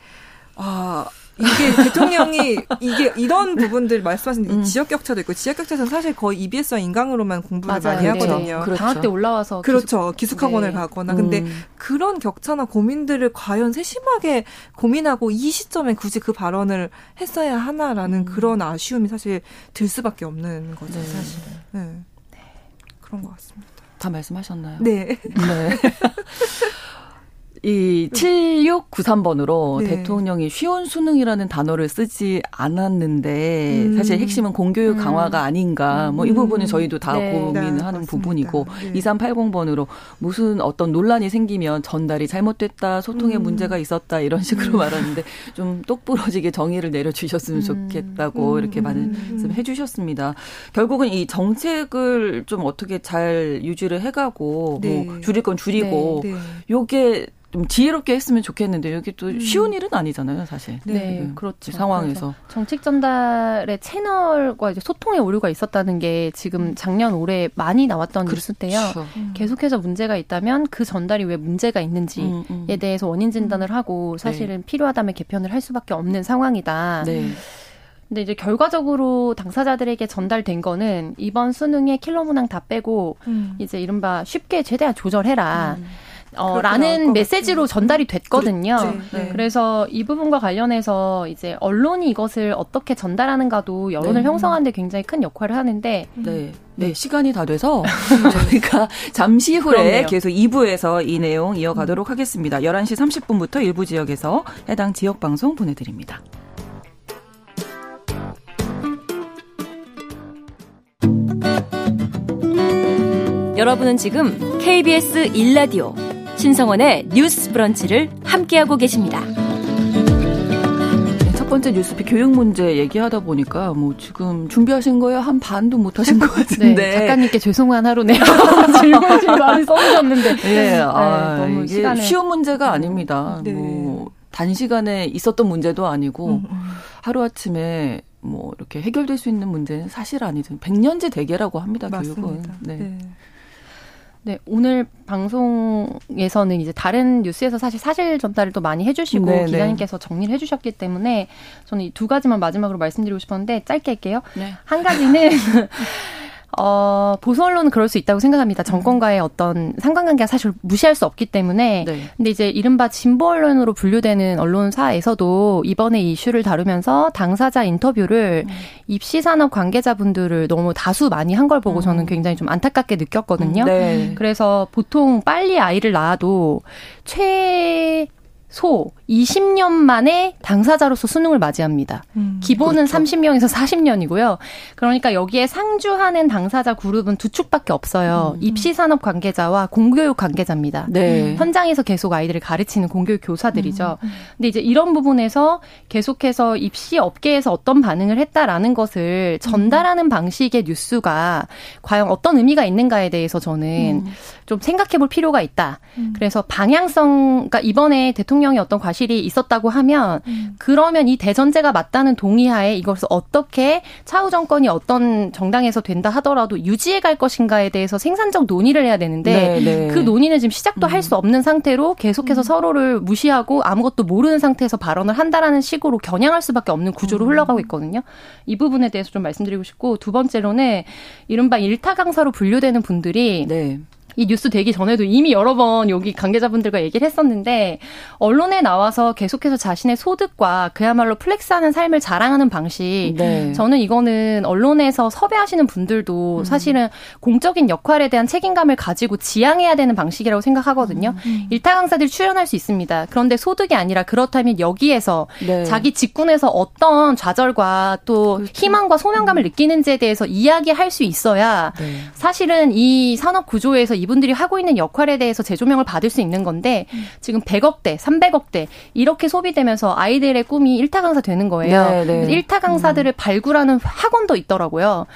아 이게 대통령이 이게 이런 부분들 말씀하신 음. 지역 격차도 있고 지역 격차는 사실 거의 EBS와 인강으로만 공부를 맞아요. 많이 하거든요. 네. 그렇죠. 방학 때 올라와서 그렇죠. 기숙, 학원을 네. 가거나 근데 음. 그런 격차나 고민들을 과연 세심하게 고민하고 이 시점에 굳이 그 발언을 했어야 하나라는 음. 그런 아쉬움이 사실 들 수밖에 없는 거죠, 네. 사실. 네. 네. 그런 것 같습니다. 다 말씀하셨나요? 네. 네. 이 7693번으로 네. 대통령이 쉬운 수능이라는 단어를 쓰지 않았는데 음. 사실 핵심은 공교육 음. 강화가 아닌가 뭐이 부분은 저희도 다 네. 고민을 네, 하는. 부분이고 네. 2380번으로 무슨 어떤 논란이 생기면 전달이 잘못됐다 소통에 음. 문제가 있었다 이런 식으로 음. 말하는데 좀 똑부러지게 정의를 내려주셨으면 음. 좋겠다고 이렇게 말씀해 주셨습니다. 결국은 이 정책을 좀 어떻게 잘 유지를 해가고 뭐 네. 뭐 줄일 건 줄이고 네. 요게 좀 지혜롭게 했으면 좋겠는데 여기 또 음. 쉬운 일은 아니잖아요, 사실. 네, 네 그렇죠. 상황에서 정책 전달의 채널과 이제 소통의 오류가 있었다는 게 지금 음. 작년 올해 많이 나왔던 그렇죠. 뉴스인데요. 음. 계속해서 문제가 있다면 그 전달이 왜 문제가 있는지에 음, 음. 대해서 원인 진단을 음. 하고 네. 사실은 네. 필요하다면 개편을 할 수밖에 없는 상황이다. 네. 근데 이제 결과적으로 당사자들에게 전달된 거는 이번 수능에 킬러 문항 다 빼고 음. 이제 이른바 쉽게 최대한 조절해라. 음. 어, 라는 메시지로 전달이 됐거든요. 네. 그래서 이 부분과 관련해서 이제 언론이 이것을 어떻게 전달하는가도 여론을 네. 형성하는데 굉장히 큰 역할을 하는데 네. 네, 시간이 다 돼서 저희가 잠시 후에 그렇네요. 계속 2부에서 이 내용 이어가도록 하겠습니다. 11시 30분부터 일부 지역에서 해당 지역 방송 보내드립니다. 여러분은 지금 KBS 1라디오 신성원의 뉴스 브런치를 함께하고 계십니다. 네, 첫 번째 뉴스피 교육 문제 얘기하다 보니까 뭐 지금 준비하신 거예요? 한 반도 못 하신 것 같은데. 네, 작가님께 죄송한 하루네요. 질문질 많이 써주셨는데. 네, 아, 너무 이게 시간에... 쉬운 문제가 아닙니다. 네. 뭐 단시간에 있었던 문제도 아니고 음, 음. 하루아침에 뭐 이렇게 해결될 수 있는 문제는 사실 아니든 백년제 대계라고 합니다. 맞습니다. 교육은. 네. 네. 네, 오늘 방송에서는 이제 다른 뉴스에서 사실 사실 전달을 또 많이 해주시고 네, 네. 기자님께서 정리를 해주셨기 때문에 저는 이 두 가지만 마지막으로 말씀드리고 싶었는데 짧게 할게요. 네. 한 가지는 어, 보수 언론은 그럴 수 있다고 생각합니다. 정권과의 어떤 상관관계가 사실 무시할 수 없기 때문에. 네. 근데 이제 이른바 진보 언론으로 분류되는 언론사에서도 이번에 이슈를 다루면서 당사자 인터뷰를 음. 입시 산업 관계자분들을 너무 다수 많이 한 걸 보고 음. 저는 굉장히 좀 안타깝게 느꼈거든요. 음, 네. 그래서 보통 빨리 아이를 낳아도 최 소 20년 만에 당사자로서 수능을 맞이합니다. 음, 기본은 그렇죠. 30명에서 40년이고요. 그러니까 여기에 상주하는 당사자 그룹은 두 축밖에 없어요. 음. 입시 산업 관계자와 공교육 관계자입니다. 네. 현장에서 계속 아이들을 가르치는 공교육 교사들이죠. 음. 음. 근데 이제 이런 부분에서 계속해서 입시 업계에서 어떤 반응을 했다라는 것을 전달하는 방식의 뉴스가 과연 어떤 의미가 있는가에 대해서 저는 음. 좀 생각해 볼 필요가 있다. 음. 그래서 방향성, 그러니까 이번에 대통령이 어떤 과실이 있었다고 하면 음. 그러면 이 대전제가 맞다는 동의하에 이것을 어떻게 차후 정권이 어떤 정당에서 된다 하더라도 유지해 갈 것인가에 대해서 생산적 논의를 해야 되는데 네, 네. 그 논의는 지금 시작도 음. 할수 없는 상태로 계속해서 음. 서로를 무시하고 아무것도 모르는 상태에서 발언을 한다라는 식으로 겨냥할 수밖에 없는 구조로 음. 흘러가고 있거든요. 이 부분에 대해서 좀 말씀드리고 싶고 두 번째로는 이른바 일타 강사로 분류되는 분들이 네. 이 뉴스 되기 전에도 이미 여러 번 여기 관계자분들과 얘기를 했었는데 언론에 나와서 계속해서 자신의 소득과 그야말로 flex하는 삶을 자랑하는 방식 네. 저는 이거는 언론에서 섭외하시는 분들도 음. 사실은 공적인 역할에 대한 책임감을 가지고 지향해야 되는 방식이라고 생각하거든요. 음. 음. 일타 강사들 출연할 수 있습니다. 그런데 소득이 아니라 그렇다면 여기에서 네. 자기 직군에서 어떤 좌절과 또 그렇죠. 희망과 소명감을 음. 느끼는지에 대해서 이야기할 수 있어야 네. 사실은 이 산업 구조에서 이분들이 하고 있는 역할에 대해서 재조명을 받을 수 있는 건데 음. 지금 100억대, 300억대 이렇게 소비되면서 아이들의 꿈이 일타 강사 되는 거예요. 네, 네. 일타 강사들을 음. 발굴하는 학원도 있더라고요.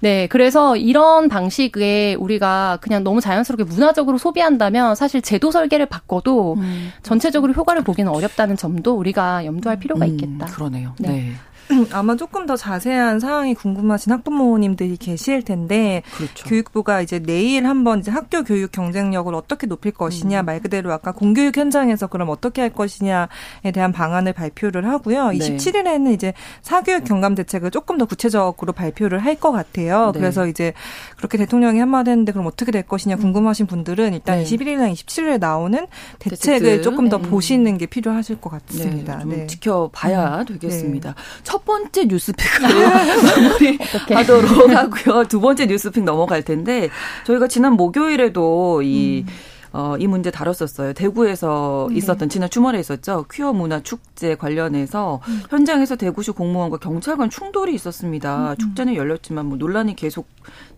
네, 그래서 이런 방식에 우리가 그냥 너무 자연스럽게 문화적으로 소비한다면 사실 제도 설계를 바꿔도 음. 전체적으로 효과를 보기는 어렵다는 점도 우리가 염두할 필요가 음, 있겠다. 그러네요. 네. 네. 아마 조금 더 자세한 사항이 궁금하신 학부모님들이 계실 텐데 그렇죠. 교육부가 이제 내일 한번 이제 학교 교육 경쟁력을 어떻게 높일 것이냐 음. 말 그대로 아까 공교육 현장에서 그럼 어떻게 할 것이냐에 대한 방안을 발표를 하고요. 네. 27일에는 이제 사교육 경감 대책을 조금 더 구체적으로 발표를 할 것 같아요. 네. 그래서 이제 그렇게 대통령이 한마디 했는데 그럼 어떻게 될 것이냐 궁금하신 분들은 일단 네. 21일이나 27일에 나오는 대책을. 조금 더 네. 보시는 게 필요하실 것 같습니다. 네, 좀 지켜봐야 음. 되겠습니다. 첫 번째 뉴스픽을 마무리하도록 하고요. 두 번째 뉴스픽 넘어갈 텐데 저희가 지난 목요일에도 이 음. 어, 이 문제 다뤘었어요. 대구에서 네. 있었던 지난 주말에 있었죠. 퀴어 문화 축제 관련해서 음. 현장에서 대구시 공무원과 경찰관 충돌이 있었습니다. 음. 축제는 열렸지만 뭐 논란이 계속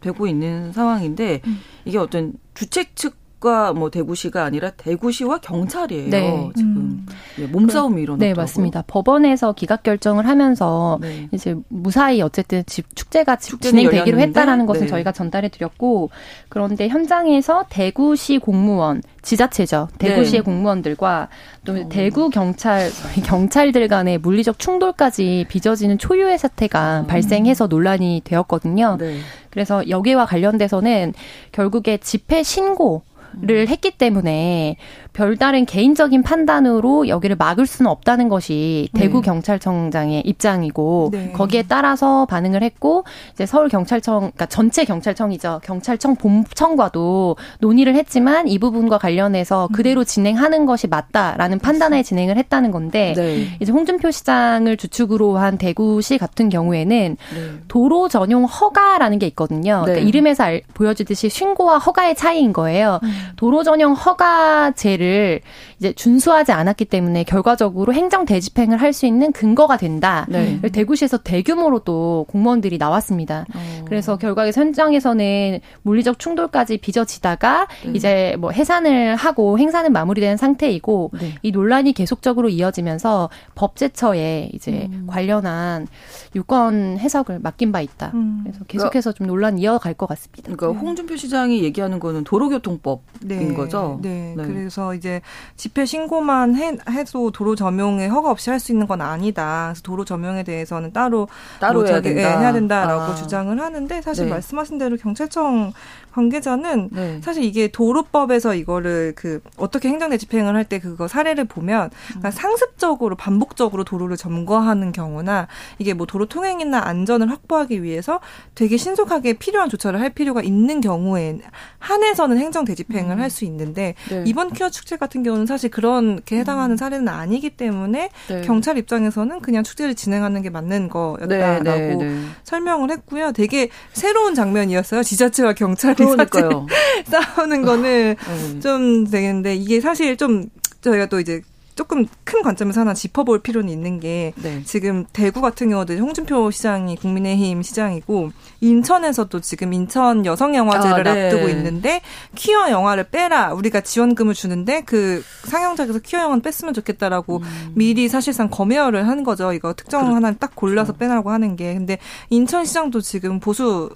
되고 있는 상황인데 음. 이게 어떤 주최 측 대구가 뭐 대구시가 아니라 대구시와 경찰이에요. 네. 지금 음. 예, 몸싸움이 일어났다고. 네, 맞습니다. 법원에서 기각 결정을 하면서 네. 이제 무사히 어쨌든 집 축제가 진행되기로 했다라는 것은 네. 저희가 전달해 드렸고 그런데 현장에서 대구시 공무원 지자체죠. 대구시의 네. 공무원들과 또 어. 대구 경찰 경찰들 간의 물리적 충돌까지 빚어지는 초유의 사태가 음. 발생해서 논란이 되었거든요. 네. 그래서 여기와 관련돼서는 결국에 집회 신고 음. 했기 때문에 별다른 개인적인 판단으로 여기를 막을 수는 없다는 것이 네. 대구 경찰청장의 입장이고 네. 거기에 따라서 반응을 했고 이제 서울 경찰청 그러니까 전체 경찰청이죠 경찰청 본청과도 논의를 했지만 이 부분과 관련해서 음. 그대로 진행하는 것이 맞다라는 판단에 진행을 했다는 건데 네. 이제 홍준표 시장을 주축으로 한 대구시 같은 경우에는 네. 도로 전용 허가라는 게 있거든요. 그러니까 네. 이름에서 알, 보여주듯이 신고와 허가의 차이인 거예요. 음. 도로 전용 허가제를 이제 준수하지 않았기 때문에 결과적으로 행정 대집행을 할 수 있는 근거가 된다. 네. 대구시에서 대규모로 또 공무원들이 나왔습니다. 어. 그래서 결과에 현장에서는 물리적 충돌까지 빚어지다가 네. 이제 뭐 해산을 하고 행사는 마무리된 상태이고 네. 이 논란이 계속적으로 이어지면서 법제처에 이제 음. 관련한 유권 해석을 맡긴 바 있다. 음. 그래서 계속해서 좀 논란 이어갈 것 같습니다. 그러니까 홍준표 시장이 얘기하는 거는 도로교통법인 네. 거죠. 네. 네. 그래서 이제 집회 신고만 해, 해도 도로 점용에 허가 없이 할 수 있는 건 아니다. 그래서 도로 점용에 대해서는 따로 따로 뭐 해야, 된다. 예, 해야 된다라고 아. 주장을 하는데 사실 네. 말씀하신 대로 경찰청 관계자는 네. 사실 이게 도로법에서 이거를 그 어떻게 행정대 집행을 할 때 그거 사례를 보면 그러니까 상습적으로 반복적으로 도로를 점거하는 경우나 이게 뭐 도로 통행이나 안전을 확보하기 위해서 되게 신속하게 필요한 조처를 할 필요가 있는 경우에 한해서는 행정 대집행을 음. 할수 있는데 네. 이번 퀴어 축제 같은 경우는 사실 그런게 해당하는 음. 사례는 아니기 때문에 네. 경찰 입장에서는 그냥 축제를 진행하는 게 맞는 거였다라고 네, 네, 네. 설명을 했고요. 되게 새로운 장면이었어요. 지자체와 경찰이 그러니까요. 싸우는 거는 어, 좀 되겠는데 이게 사실 좀 저희가 또 이제 조금 큰 관점에서 하나 짚어볼 필요는 있는 게 네. 지금 대구 같은 경우도 홍준표 시장이 국민의힘 시장이고 인천에서도 지금 인천 여성 영화제를 아, 네. 앞두고 있는데 퀴어 영화를 빼라 우리가 지원금을 주는데 그 상영작에서 퀴어 영화는 뺐으면 좋겠다라고 음. 미리 사실상 검열을 하는 거죠. 이거 특정 그렇, 하나를 딱 골라서 빼라고 하는 게 근데 인천 시장도 지금 보수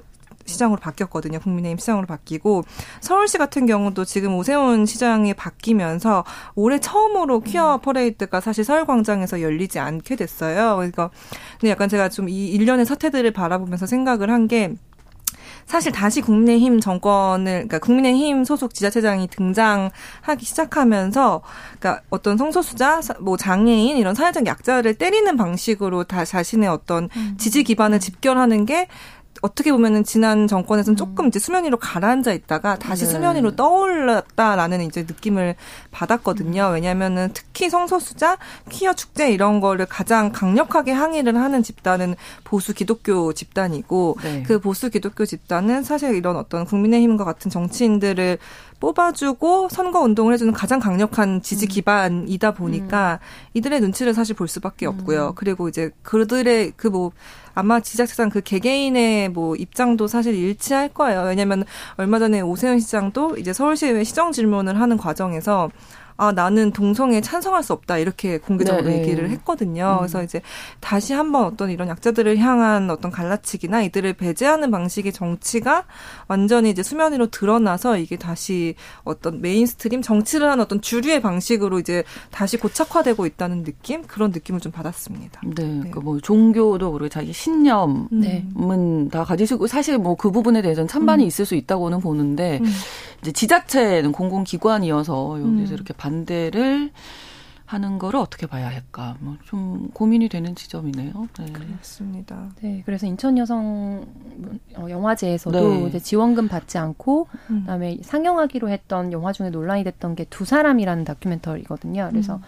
시장으로 바뀌었거든요. 국민의힘 시장으로 바뀌고 서울시 같은 경우도 지금 오세훈 시장이 바뀌면서 올해 처음으로 퀴어 음. 퍼레이드가 사실 서울광장에서 열리지 않게 됐어요. 그러니까 근데 약간 제가 좀 이 일련의 사태들을 바라보면서 생각을 한게 사실 다시 국민의힘 정권을 그러니까 국민의힘 소속 지자체장이 등장하기 시작하면서 그러니까 어떤 성소수자, 뭐 장애인 이런 사회적 약자를 때리는 방식으로 다 자신의 어떤 음. 지지 기반을 집결하는 게 어떻게 보면은 지난 정권에서는 조금 음. 이제 수면 위로 가라앉아 있다가 다시 네. 수면 위로 떠올랐다라는 이제 느낌을 받았거든요. 음. 왜냐면은 특히 성소수자, 퀴어 축제 이런 거를 가장 강력하게 항의를 하는 집단은 보수 기독교 집단이고 네. 그 보수 기독교 집단은 사실 이런 어떤 국민의힘과 같은 정치인들을 뽑아주고 선거 운동을 해주는 가장 강력한 지지 음. 기반이다 보니까 음. 이들의 눈치를 사실 볼 수밖에 없고요. 음. 그리고 이제 그들의 그 뭐 아마 지자체장 그 개개인의 뭐 입장도 사실 일치할 거예요. 왜냐하면 얼마 전에 오세훈 시장도 이제 서울시의회 시정 질문을 하는 과정에서 아 나는 동성애에 찬성할 수 없다 이렇게 공개적으로 네, 네. 얘기를 했거든요. 음. 그래서 이제 다시 한번 어떤 이런 약자들을 향한 어떤 갈라치기나 이들을 배제하는 방식의 정치가 완전히 이제 수면 위로 드러나서 이게 다시 어떤 mainstream 정치를 하는 어떤 주류의 방식으로 이제 다시 고착화되고 있다는 느낌 그런 느낌을 좀 받았습니다. 네, 네. 그뭐 종교도 그리고 자기 신념은 네. 다 가지시고 사실 뭐 그 부분에 대해서는 찬반이 음. 있을 수 있다고는 보는데. 음. 이제 지자체는 공공기관이어서 여기서 음. 이렇게 반대를 하는 거를 어떻게 봐야 할까? 뭐 좀 고민이 되는 지점이네요. 네. 그렇습니다. 네, 그래서 인천 여성 어, 영화제에서도 네. 이제 지원금 받지 않고 음. 그다음에 상영하기로 했던 영화 중에 논란이 됐던 게 두 사람이라는 다큐멘터리거든요. 그래서 음.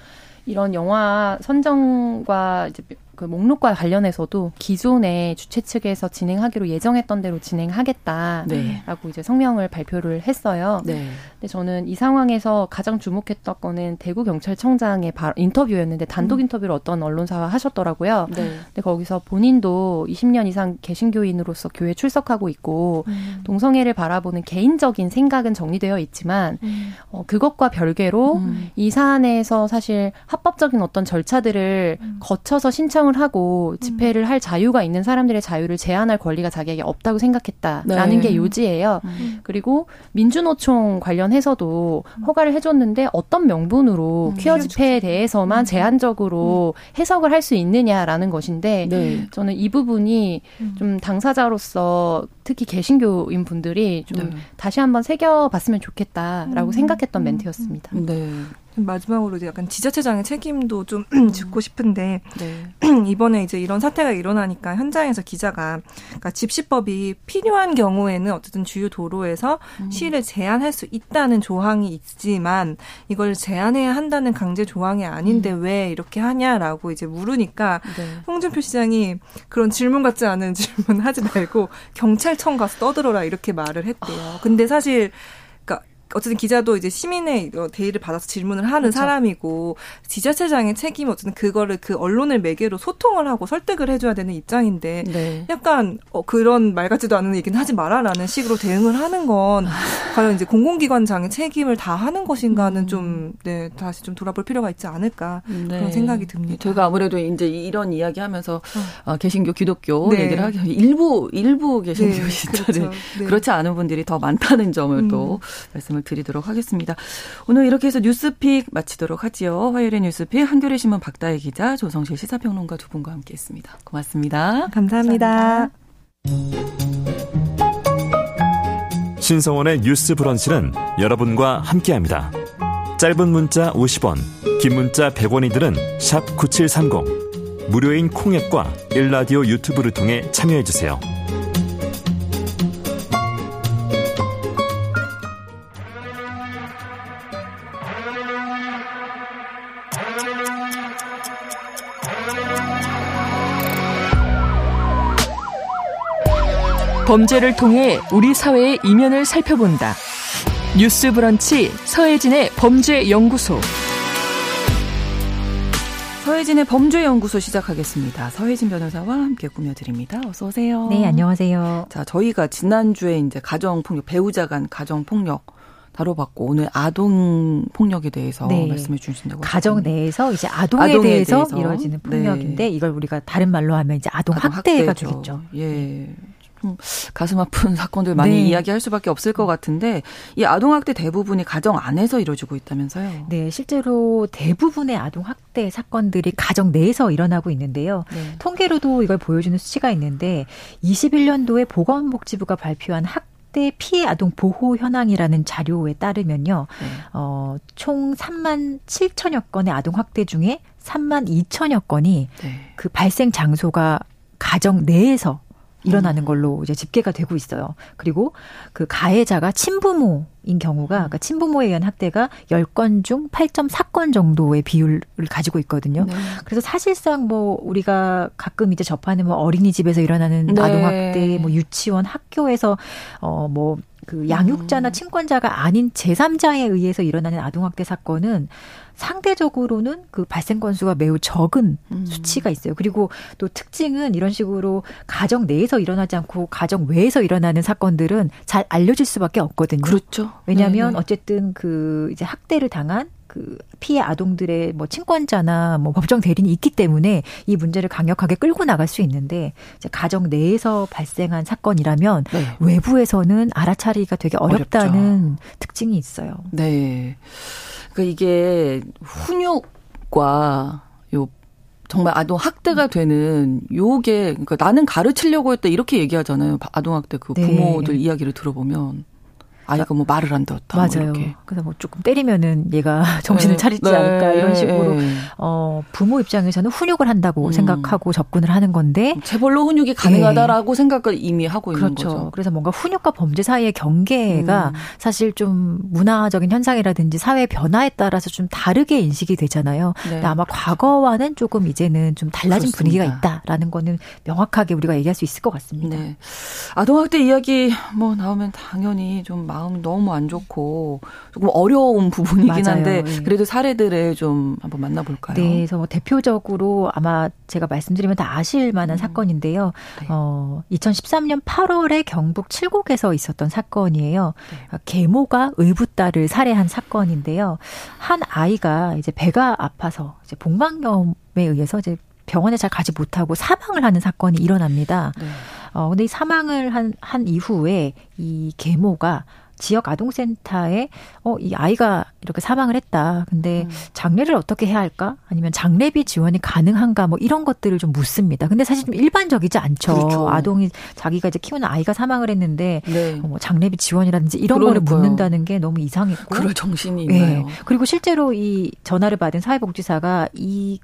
이런 영화 선정과 이제 그 목록과 관련해서도 기존의 주최 측에서 진행하기로 예정했던 대로 진행하겠다라고 네. 이제 성명을 발표를 했어요. 네. 근데 저는 이 상황에서 가장 주목했던 거는 대구 경찰청장의 인터뷰였는데 단독 음. 인터뷰를 어떤 언론사와 하셨더라고요. 네. 근데 거기서 본인도 20년 이상 개신교인으로서 교회 출석하고 있고 음. 동성애를 바라보는 개인적인 생각은 정리되어 있지만 음. 어, 그것과 별개로 음. 이 사안에서 사실 합법적인 어떤 절차들을 음. 거쳐서 신청 설명을 하고 집회를 음. 할 자유가 있는 사람들의 자유를 제한할 권리가 자기에게 없다고 생각했다라는 네. 게 요지예요. 음. 그리고 민주노총 관련해서도 음. 허가를 해줬는데 어떤 명분으로 음. 퀴어 집회에 대해서만 음. 제한적으로 해석을 할 수 있느냐라는 것인데 네. 저는 이 부분이 좀 당사자로서 특히 개신교인 분들이 좀 네. 다시 한번 새겨봤으면 좋겠다라고 생각했던 멘트였습니다. 네. 마지막으로 이제 약간 지자체장의 책임도 좀 짚고 싶은데 네. 이번에 이제 이런 사태가 일어나니까 현장에서 기자가 그러니까 집시법이 필요한 경우에는 어쨌든 주요 도로에서 음. 시위를 제한할 수 있다는 조항이 있지만 이걸 제한해야 한다는 강제 조항이 아닌데 음. 왜 이렇게 하냐라고 이제 물으니까 네. 홍준표 시장이 그런 질문 같지 않은 질문 하지 말고 경찰청 가서 떠들어라 이렇게 말을 했대요. 근데 사실 어쨌든 기자도 이제 시민의 대의를 받아서 질문을 하는 그렇죠. 사람이고 지자체장의 책임 어쨌든 그거를 그 언론을 매개로 소통을 하고 설득을 해줘야 되는 입장인데 네. 약간 어, 그런 말 같지도 않은 얘기는 하지 마라라는 식으로 대응을 하는 건 과연 이제 공공기관장의 책임을 다 하는 것인가는 음. 좀 네, 다시 좀 돌아볼 필요가 있지 않을까 네. 그런 생각이 듭니다. 제가 아무래도 이제 이런 이야기하면서 어. 어, 개신교 기독교 네. 얘기를 하기 일부 일부 개신교 네. 신자들 그렇죠. 네. 그렇지 않은 분들이 더 많다는 점을 음. 또 말씀을 드리도록 하겠습니다. 오늘 이렇게 해서 뉴스픽 마치도록 하지요. 화요일의 뉴스픽 한겨레 신문 박다혜 기자, 조성실 시사평론가 두 분과 함께했습니다. 고맙습니다. 감사합니다. 신성원의 뉴스 브런치는 여러분과 함께합니다. 짧은 문자 50원, 긴 문자 100원이들은 샵 9730. 무료인 콩앱과 일라디오 유튜브를 통해 참여해 주세요. 범죄를 통해 우리 사회의 이면을 살펴본다. 뉴스 브런치 서혜진의 범죄 연구소. 서혜진의 범죄연구소 시작하겠습니다. 서혜진 변호사와 함께 꾸며드립니다. 어서 오세요. 네, 안녕하세요. 자, 저희가 지난주에 이제 가정폭력, 배우자 간 가정폭력 다뤄봤고 오늘 아동 폭력에 대해서 네. 말씀해 주신다고 가정 내에서 이제 아동에, 아동에 대해서, 대해서, 이루어지는 폭력인데 네. 이걸 우리가 다른 말로 하면 이제 아동, 아동 학대가 학대죠. 되겠죠. 예. 네. 좀 가슴 아픈 사건들 많이 네. 이야기할 수밖에 없을 것 같은데 이 아동학대 대부분이 가정 안에서 이루어지고 있다면서요? 네, 실제로 대부분의 아동학대 사건들이 가정 내에서 일어나고 있는데요. 네. 통계로도 이걸 보여주는 수치가 있는데 21년도에 보건복지부가 발표한 학 학대 피해 아동 보호 현황이라는 자료에 따르면요. 네. 어, 총 3만 7천여 건의 아동 학대 중에 3만 2천여 건이 네. 그 발생 장소가 가정 내에서 일어나는 음. 걸로 이제 집계가 되고 있어요. 그리고 그 가해자가 친부모인 경우가 그러니까 친부모에 의한 학대가 10건 중 8.4건 정도의 비율을 가지고 있거든요. 네. 그래서 사실상 뭐 우리가 가끔 이제 접하는 뭐 어린이집에서 일어나는 네. 아동 학대, 뭐 유치원, 학교에서 어뭐 그 양육자나 음. 친권자가 아닌 제3자에 의해서 일어나는 아동학대 사건은 상대적으로는 그 발생 건수가 매우 적은 음. 수치가 있어요. 그리고 또 특징은 이런 식으로 가정 내에서 일어나지 않고 가정 외에서 일어나는 사건들은 잘 알려질 수밖에 없거든요. 그렇죠. 왜냐하면 네네. 어쨌든 그 이제 학대를 당한 그 피해 아동들의 뭐 친권자나 뭐 법정 대리인이 있기 때문에 이 문제를 강력하게 끌고 나갈 수 있는데 이제 가정 내에서 발생한 사건이라면 네. 외부에서는 알아차리기가 되게 어렵다는 어렵죠. 특징이 있어요. 네. 그러니까 이게 훈육과 요 정말 아동 학대가 되는 요게 그러니까 나는 가르치려고 했다 이렇게 얘기하잖아요. 아동 학대 그 네. 부모들 네. 이야기를 들어보면 아이가 뭐 말을 안 듣었다. 뭐 맞아요. 뭐 그래서 뭐 조금 때리면은 얘가 정신을 네. 차리지 네. 않을까 이런 식으로 네. 어 부모 입장에서는 훈육을 한다고 음. 생각하고 접근을 하는 건데 재벌로 훈육이 가능하다라고 네. 생각을 이미 하고 있는 그렇죠. 거죠. 그래서 뭔가 훈육과 범죄 사이의 경계가 음. 사실 좀 문화적인 현상이라든지 사회 변화에 따라서 좀 다르게 인식이 되잖아요. 네. 근데 아마 과거와는 조금 이제는 좀 달라진 그렇습니다. 분위기가 있다라는 거는 명확하게 우리가 얘기할 수 있을 것 같습니다. 네. 아동학대 이야기 뭐 나오면 당연히 좀 마음이 너무 안 좋고 조금 어려운 부분이긴 맞아요. 한데 네. 그래도 사례들을 좀 한번 만나볼까요? 네, 그래서 뭐 대표적으로 아마 제가 말씀드리면 다 아실 만한 음. 사건인데요. 네. 어, 2013년 8월에 경북 칠곡에서 있었던 사건이에요. 네. 계모가 의붓딸을 살해한 사건인데요. 한 아이가 이제 배가 아파서 이제 복막염에 의해서 이제 병원에 잘 가지 못하고 사망을 하는 사건이 일어납니다. 네. 어, 근데 이 사망을 한, 한 이후에 이 계모가 지역 아동센터에 어, 이 아이가 이렇게 사망을 했다. 근데 음. 장례를 어떻게 해야 할까? 아니면 장례비 지원이 가능한가? 뭐 이런 것들을 좀 묻습니다. 근데 사실 좀 일반적이지 않죠. 그렇죠. 아동이 자기가 이제 키우는 아이가 사망을 했는데 네. 뭐 장례비 지원이라든지 이런 그러니까요. 거를 묻는다는 너무 이상했고 그럴 정신이 네. 있나요? 그리고 실제로 이 전화를 받은 사회복지사가 이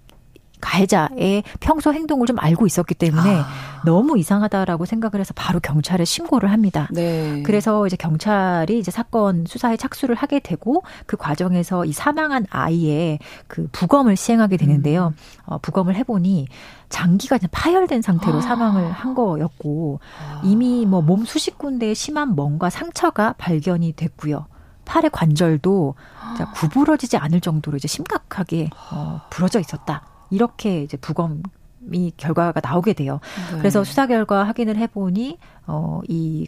가해자의 평소 행동을 좀 알고 있었기 때문에 아. 너무 이상하다라고 생각을 해서 바로 경찰에 신고를 합니다. 네. 그래서 이제 경찰이 이제 사건 수사에 착수를 하게 되고 그 과정에서 이 사망한 아이의 그 부검을 시행하게 되는데요. 음. 어, 부검을 해보니 장기가 파열된 상태로 아. 사망을 한 거였고 아. 이미 뭐 몸 수십 군데에 심한 멍과 상처가 발견이 됐고요. 팔의 관절도 구부러지지 않을 정도로 이제 심각하게 어, 부러져 있었다. 이렇게 이제 부검 이 결과가 나오게 돼요. 네. 그래서 수사 결과 확인을 해보니 어이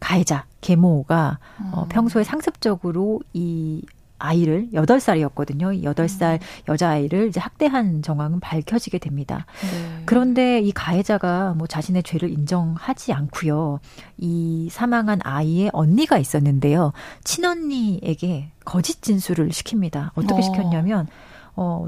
가해자 계모가 어, 음. 어, 평소에 상습적으로 이 아이를 여덟 살이었거든요 여덟 살 음. 여자아이를 이제 학대한 정황은 밝혀지게 됩니다. 네. 그런데 이 가해자가 뭐 자신의 죄를 인정하지 않고요. 이 사망한 아이의 언니가 있었는데요. 친언니에게 거짓 진술을 시킵니다. 어떻게 어. 시켰냐면 어,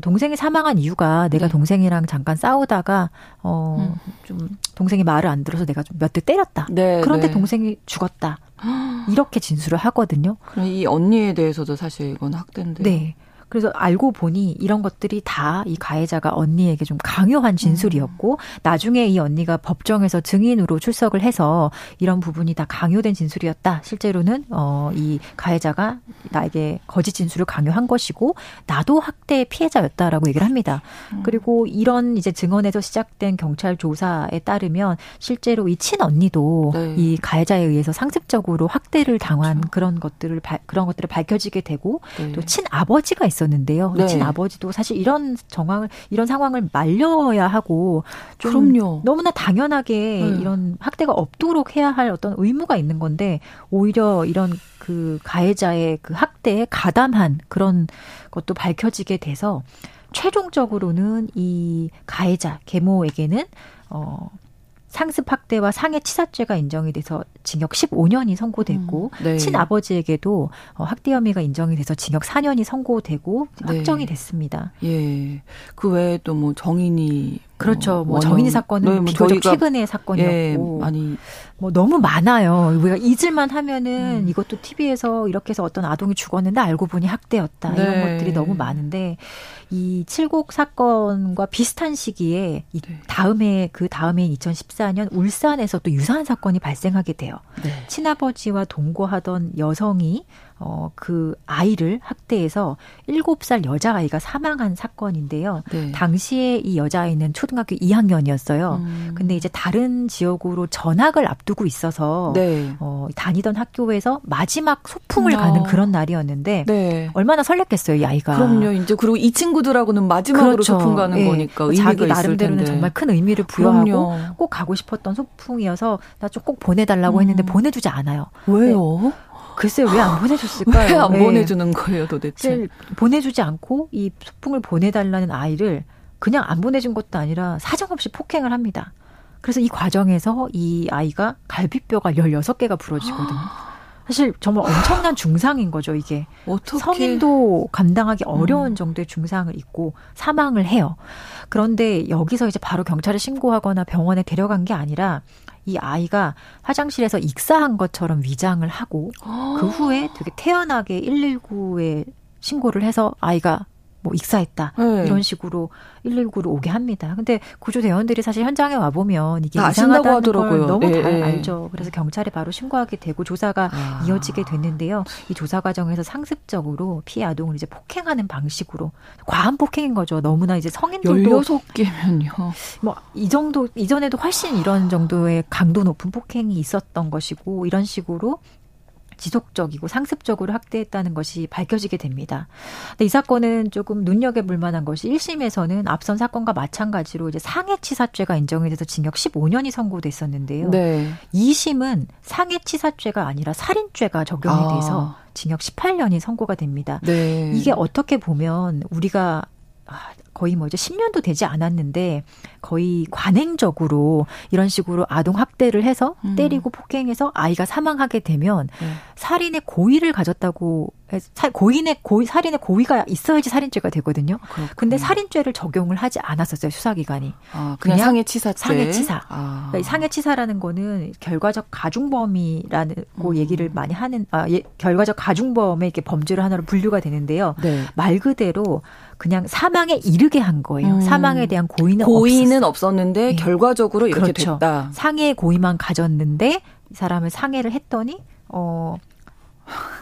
동생이 사망한 이유가 내가 네. 동생이랑 잠깐 싸우다가, 어, 음. 좀, 동생이 말을 안 들어서 내가 좀 몇 대 때렸다. 네, 그런데 네. 동생이 죽었다. 이렇게 진술을 하거든요. 그럼 이 언니에 대해서도 사실 이건 학대인데. 네. 그래서 알고 보니 이런 것들이 다 이 가해자가 언니에게 좀 강요한 진술이었고 음. 나중에 이 언니가 법정에서 증인으로 출석을 해서 이런 부분이 다 강요된 진술이었다. 실제로는 어 이 가해자가 나에게 거짓 진술을 강요한 것이고 나도 학대 피해자였다라고 얘기를 합니다. 음. 그리고 이런 이제 증언에서 시작된 경찰 조사에 따르면 실제로 이 친언니도 네. 이 가해자에 의해서 상습적으로 학대를 당한 그렇죠. 그런 것들을 그런 것들을 밝혀지게 되고 네. 또 친아버지가 있 있었는데요. 네. 친 아버지도 사실 이런 정황을 이런 상황을 말려야 하고 좀 그럼요. 너무나 당연하게 네. 이런 학대가 없도록 해야 할 어떤 의무가 있는 건데 오히려 이런 그 가해자의 그 학대에 가담한 그런 것도 밝혀지게 돼서 최종적으로는 이 가해자 계모에게는 어 상습 학대와 상해 치사죄가 인정이 돼서 징역 15년이 선고됐고 음, 네. 친아버지에게도 어, 학대 혐의가 인정이 돼서 징역 4년이 선고되고 네. 확정이 됐습니다. 예. 그 외에 또 뭐 정인이 그렇죠. 뭐, 뭐 정인이 사건은 네, 뭐 비교적 최근의 사건이었고 예, 많이 뭐 너무 많아요. 우리가 잊을만 하면은 음. 이것도 TV에서 이렇게 해서 어떤 아동이 죽었는데 알고 보니 학대였다. 네. 이런 것들이 너무 많은데 이 칠곡 사건과 비슷한 시기에 이 네. 다음에 그 다음에 2014년 울산에서 또 유사한 사건이 발생하게 돼요. 네. 친아버지와 동거하던 여성이 어, 그 아이를 학대해서 7살 여자아이가 사망한 사건인데요. 네. 당시에 이 여자아이는 초등학교 2학년이었어요. 음. 근데 이제 다른 지역으로 전학을 앞두고 있어서 네. 어, 다니던 학교에서 마지막 소풍을 어. 가는 그런 날이었는데 네. 얼마나 설렜겠어요, 이 아이가. 그럼요. 이제 그리고 이 친구들하고는 마지막으로 그렇죠. 소풍 가는 네. 거니까 자기 나름대로는 정말 큰 의미를 부여하고 그럼요. 꼭 가고 싶었던 소풍이어서 나 좀 꼭 보내달라고 음. 했는데 보내주지 않아요. 왜요? 네. 글쎄 왜안 보내줬을까요? 왜 안 보내주는 거예요, 도대체? 보내주지 않고 이 소풍을 보내달라는 아이를 그냥 안 보내준 것도 아니라 사정없이 폭행을 합니다. 그래서 이 과정에서 이 아이가 갈비뼈가 16개가 부러지거든요. 사실 정말 엄청난 중상인 거죠, 이게. 어떻게. 성인도 감당하기 어려운 음. 정도의 중상을 입고 사망을 해요. 그런데 여기서 이제 바로 경찰에 신고하거나 병원에 데려간 게 아니라 이 아이가 화장실에서 익사한 것처럼 위장을 하고 그 후에 되게 태연하게 119에 신고를 해서 아이가 뭐 익사했다 네. 이런 식으로 119로 오게 합니다. 근데 구조대원들이 사실 현장에 와 보면 이게 이상하다는 하더라고요. 걸 너무 네. 잘 예. 알죠. 그래서 경찰에 바로 신고하게 되고 조사가 아. 이어지게 됐는데요. 이 조사 과정에서 상습적으로 피해 아동을 이제 폭행하는 방식으로 과한 폭행인 거죠. 너무나 이제 성인들도 16개면요. 뭐 이 정도 이전에도 훨씬 이런 정도의 강도 높은 폭행이 있었던 것이고 이런 식으로 지속적이고 상습적으로 학대했다는 것이 밝혀지게 됩니다. 근데 이 사건은 조금 눈여겨볼 만한 것이 1심에서는 앞선 사건과 마찬가지로 이제 상해치사죄가 인정이 돼서 징역 15년이 선고됐었는데요. 네. 2심은 상해치사죄가 아니라 살인죄가 적용이 아. 돼서 징역 18년이 선고가 됩니다. 네. 이게 어떻게 보면 우리가 거의 뭐 이제 10년도 되지 않았는데 거의 관행적으로 이런 식으로 아동 학대를 해서 음. 때리고 폭행해서 아이가 사망하게 되면 네. 살인의 고의를 가졌다고 고인의 고의 살인의 고의가 있어야지 살인죄가 되거든요. 그렇군요. 근데 살인죄를 적용을 하지 않았었어요 수사기관이. 아, 그냥, 그냥 상해치사 상해치사. 아. 그러니까 상해치사라는 거는 결과적 가중범이라고 음. 얘기를 많이 하는 아, 예, 결과적 가중범의 이렇게 범죄를 하나로 분류가 되는데요. 네. 말 그대로 그냥 사망에 이르게 한 거예요. 음. 사망에 대한 고의는 고의는 없었는데 네. 결과적으로 이렇게 그렇죠. 됐다. 상해 고의만 가졌는데 이 사람을 상해를 했더니 어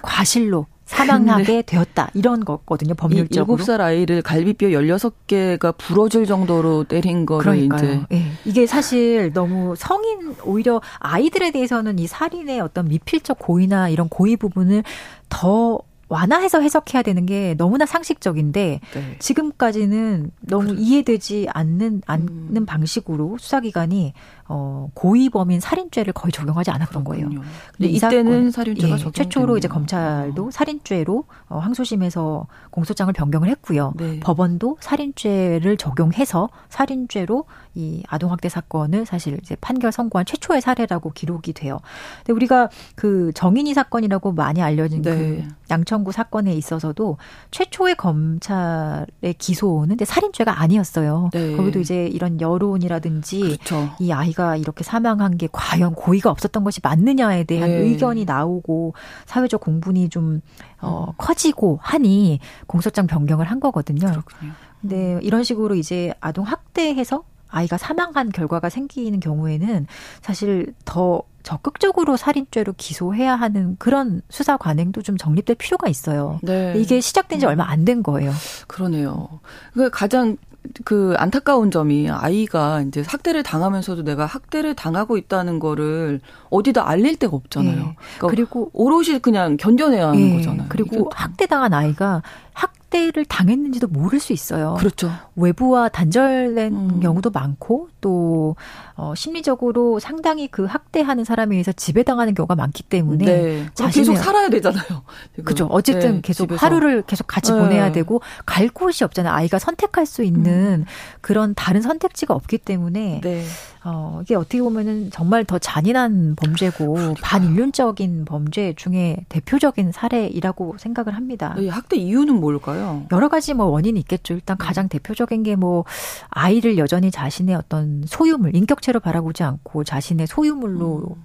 과실로 사망하게 되었다. 이런 거거든요, 법률적으로. 7살 아이를 갈비뼈 16개가 부러질 정도로 때린 거를 그러니까요. 이제. 네. 이게 사실 너무 성인, 오히려 아이들에 대해서는 이 살인의 어떤 미필적 고의나 이런 고의 부분을 더 완화해서 해석해야 되는 게 너무나 상식적인데 네. 지금까지는 너무 그렇죠. 이해되지 않는 않는 음. 방식으로 수사기관이 어, 고의범인 살인죄를 거의 적용하지 않았던 그렇군요. 거예요. 근데 이때는 살인죄가 예, 최초로 이제 검찰도 어. 살인죄로 어, 항소심에서 공소장을 변경을 했고요. 네. 법원도 살인죄를 적용해서 살인죄로 이 아동학대 사건을 사실 이제 판결 선고한 최초의 사례라고 기록이 돼요. 근데 우리가 그 정인이 사건이라고 많이 알려진 그 네. 그 양천구 사건에 있어서도 최초의 검찰의 기소는 살인죄가 아니었어요. 네. 거기도 이제 이런 여론이라든지 그렇죠. 이 아이 아이가 이렇게 사망한 게 과연 고의가 없었던 것이 맞느냐에 대한 네. 의견이 나오고 사회적 공분이 좀 어, 음. 커지고 하니 공소장 변경을 한 거거든요. 그렇군요. 근데 이런 식으로 이제 아동 학대해서 아이가 사망한 결과가 생기는 경우에는 사실 더 적극적으로 살인죄로 기소해야 하는 그런 수사 관행도 좀 정립될 필요가 있어요. 네. 이게 시작된 지 음. 얼마 안 된 거예요. 그러네요. 그 가장 그 안타까운 점이 아이가 이제 학대를 당하면서도 내가 학대를 당하고 있다는 거를 어디다 알릴 데가 없잖아요. 네. 그러니까 그리고 오롯이 그냥 견뎌내야 하는 네. 거잖아요. 그리고 학대당한 아이가 학 학대를 당했는지도 모를 수 있어요. 그렇죠. 외부와 단절된 음. 경우도 많고 또 어, 심리적으로 상당히 그 학대하는 사람에 의해서 지배당하는 경우가 많기 때문에 네. 계속 살아야 되잖아요. 그죠. 어쨌든 네, 계속 집에서. 하루를 계속 같이 네. 보내야 되고 갈 곳이 없잖아요. 아이가 선택할 수 있는 음. 그런 다른 선택지가 없기 때문에 네. 어, 이게 어떻게 보면은 정말 더 잔인한 범죄고 그러니까. 반인륜적인 범죄 중에 대표적인 사례이라고 생각을 합니다. 학대 이유는 뭘까요? 여러 가지 뭐 원인이 있겠죠. 일단 가장 대표적인 게 뭐 아이를 여전히 자신의 어떤 소유물, 인격 체로 바라보지 않고 자신의 소유물로 음.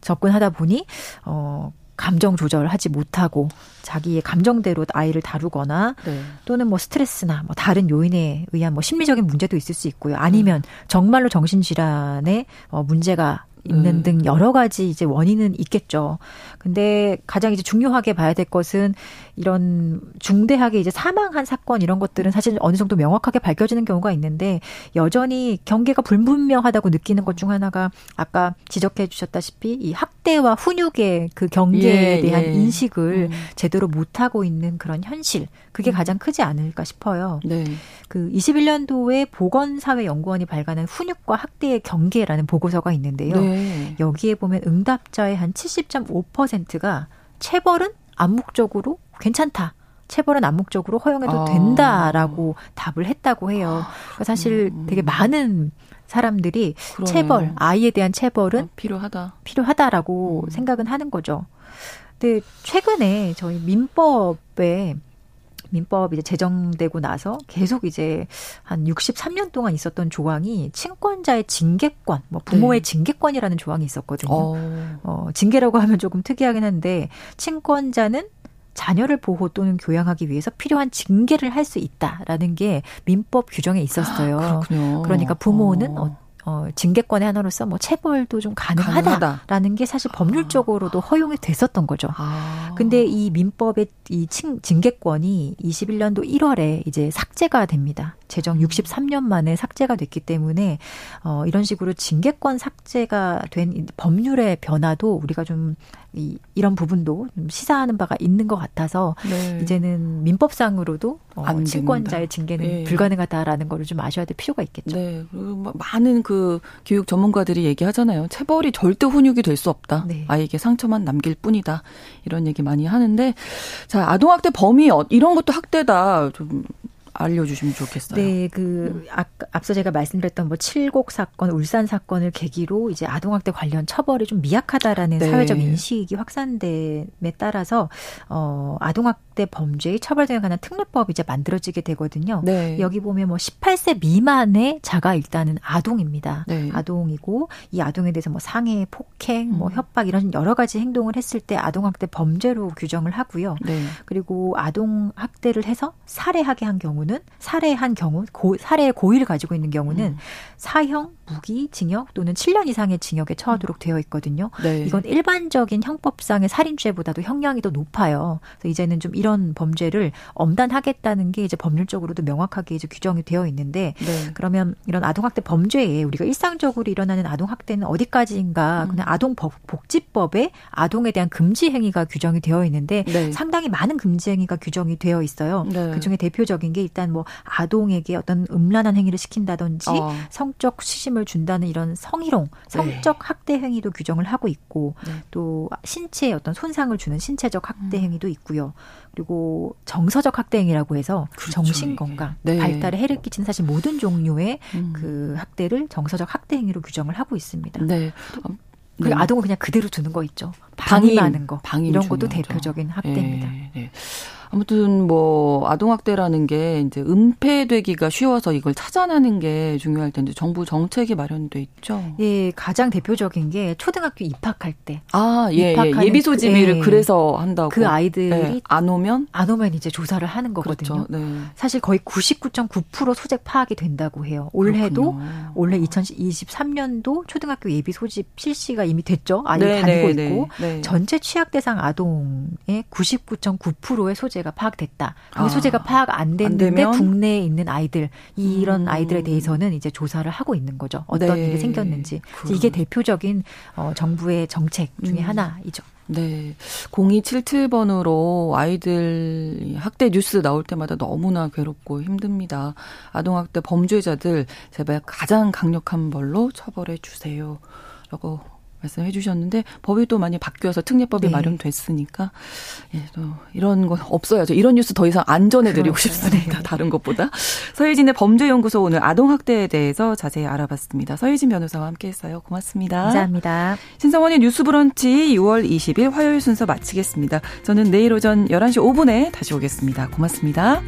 접근하다 보니 어 감정 조절하지 못하고 자기의 감정대로 아이를 다루거나 네. 또는 뭐 스트레스나 뭐 다른 요인에 의한 뭐 심리적인 문제도 있을 수 있고요. 아니면 정말로 정신질환에 어 문제가 있는 음. 등 여러 가지 이제 원인은 있겠죠. 근데 가장 이제 중요하게 봐야 될 것은 이런 중대하게 이제 사망한 사건 이런 것들은 사실 어느 정도 명확하게 밝혀지는 경우가 있는데 여전히 경계가 불분명하다고 느끼는 것 중 하나가 아까 지적해 주셨다시피 이 학대와 훈육의 그 경계에 예, 대한 예. 인식을 음. 제대로 못 하고 있는 그런 현실 그게 음. 가장 크지 않을까 싶어요. 네. 그 21년도에 보건사회연구원이 발간한 훈육과 학대의 경계라는 보고서가 있는데요. 네. 여기에 보면 응답자의 한 70.5%가 체벌은 암묵적으로 괜찮다. 체벌은 암묵적으로 허용해도 아. 된다라고 답을 했다고 해요. 그러니까 사실 음. 되게 많은 사람들이 그러네. 체벌, 아이에 대한 체벌은 아, 필요하다. 필요하다라고 음. 생각은 하는 거죠. 근데 최근에 저희 민법에 민법 이제 제정되고 나서 계속 이제 한 63년 동안 있었던 조항이 친권자의 징계권, 뭐 부모의 네. 징계권이라는 조항이 있었거든요. 어. 어, 징계라고 하면 조금 특이하긴 한데 친권자는 자녀를 보호 또는 교양하기 위해서 필요한 징계를 할 수 있다라는 게 민법 규정에 있었어요. 아, 그러니까 부모는 어. 어, 징계권의 하나로서 뭐 체벌도 좀 가능하다라는 가능하다. 게 사실 법률적으로도 아. 허용이 됐었던 거죠. 아. 근데 이 민법의 이 징계권이 21년도 1월에 이제 삭제가 됩니다. 제정 63년 만에 삭제가 됐기 때문에 어 이런 식으로 징계권 삭제가 된 법률의 변화도 우리가 좀 이, 이런 부분도 좀 시사하는 바가 있는 것 같아서 네. 이제는 민법상으로도 어, 친권자의 징계는 네. 불가능하다라는 거를 좀 아셔야 될 필요가 있겠죠. 네. 그리고 많은 그 교육 전문가들이 얘기하잖아요. 체벌이 절대 훈육이 될 수 없다. 네. 아이에게 상처만 남길 뿐이다. 이런 얘기 많이 하는데 자 아동학대 범위 어, 이런 것도 학대다. 좀 알려주시면 좋겠어요. 네, 그 아, 앞서 제가 말씀드렸던 뭐 칠곡 사건, 울산 사건을 계기로 이제 아동학대 관련 처벌이 좀 미약하다라는 네. 사회적 인식이 확산됨에 따라서 어 아동학 대 범죄의 처벌 등에 관한 특례법이 이제 만들어지게 되거든요. 네. 여기 보면 뭐 18세 미만의 자가 일단은 아동입니다. 네. 아동이고 이 아동에 대해서 뭐 상해, 폭행, 뭐 음. 협박 이런 여러 가지 행동을 했을 때 아동 학대 범죄로 규정을 하고요. 네. 그리고 아동 학대를 해서 살해하게 한 경우는 살해한 경우 고, 살해의 고의를 가지고 있는 경우는 음. 사형, 무기, 징역 또는 7년 이상의 징역에 처하도록 되어 있거든요. 네. 이건 일반적인 형법상의 살인죄보다도 형량이 더 높아요. 그래서 이제는 좀 이런 범죄를 엄단하겠다는 게 이제 법률적으로도 명확하게 이제 규정이 되어 있는데 네. 그러면 이런 아동학대 범죄에 우리가 일상적으로 일어나는 아동학대는 어디까지인가? 음. 그냥 아동복지법에 아동에 대한 금지 행위가 규정이 되어 있는데 네. 상당히 많은 금지 행위가 규정이 되어 있어요. 네. 그 중에 대표적인 게 일단 뭐 아동에게 어떤 음란한 행위를 시킨다든지 어. 성적 시심 을 준다는 이런 성희롱, 성적 네. 학대 행위도 규정을 하고 있고 네. 또 신체에 어떤 손상을 주는 신체적 학대 음. 행위도 있고요. 그리고 정서적 학대 행위라고 해서 그렇죠. 정신 건강, 네. 발달에 해를 끼치는 사실 모든 종류의 음. 그 학대를 정서적 학대 행위로 규정을 하고 있습니다. 네. 그 네. 아동을 그냥 그대로 두는 거 있죠. 방임하는 거. 방임 이런 것도 대표적인 학대입니다. 네. 네. 아무튼 뭐 아동학대라는 게 이제 은폐되기가 쉬워서 이걸 찾아내는 게 중요할 텐데 정부 정책이 마련돼 있죠. 예, 가장 대표적인 게 초등학교 입학할 때. 아, 예, 예. 예비 소집일을 예. 그래서 한다고. 그 아이들이 예. 안 오면 안 오면 이제 조사를 하는 거거든요. 그렇죠. 네. 사실 거의 99.9% 소재 파악이 된다고 해요. 올해도 그렇군요. 올해 2023년도 초등학교 예비 소집 실시가 이미 됐죠. 아이 네, 다니고 네, 있고 네, 네. 전체 취약 대상 아동의 99.9%의 소재 소재가 파악됐다. 그 아, 소재가 파악 안 됐는데 안 국내에 있는 아이들 이런 음. 아이들에 대해서는 이제 조사를 하고 있는 거죠. 어떤 네. 일이 생겼는지 그럼. 이게 대표적인 어, 정부의 정책 중의 음. 하나이죠. 네. 0277번으로 아이들 학대 뉴스 나올 때마다 너무나 괴롭고 힘듭니다. 아동학대 범죄자들 제발 가장 강력한 벌로 처벌해 주세요. 라고 말씀해 주셨는데 법이 또 많이 바뀌어서 특례법이 네. 마련됐으니까 예, 또 이런 거 없어야죠. 이런 뉴스 더 이상 안 전해드리고 그렇죠. 싶습니다. 네. 다른 것보다. 서혜진의 범죄연구소 오늘 아동학대에 대해서 자세히 알아봤습니다. 서혜진 변호사와 함께했어요. 고맙습니다. 감사합니다. 신성원의 뉴스브런치 6월 20일 화요일 순서 마치겠습니다. 저는 내일 오전 11시 5분에 다시 오겠습니다. 고맙습니다.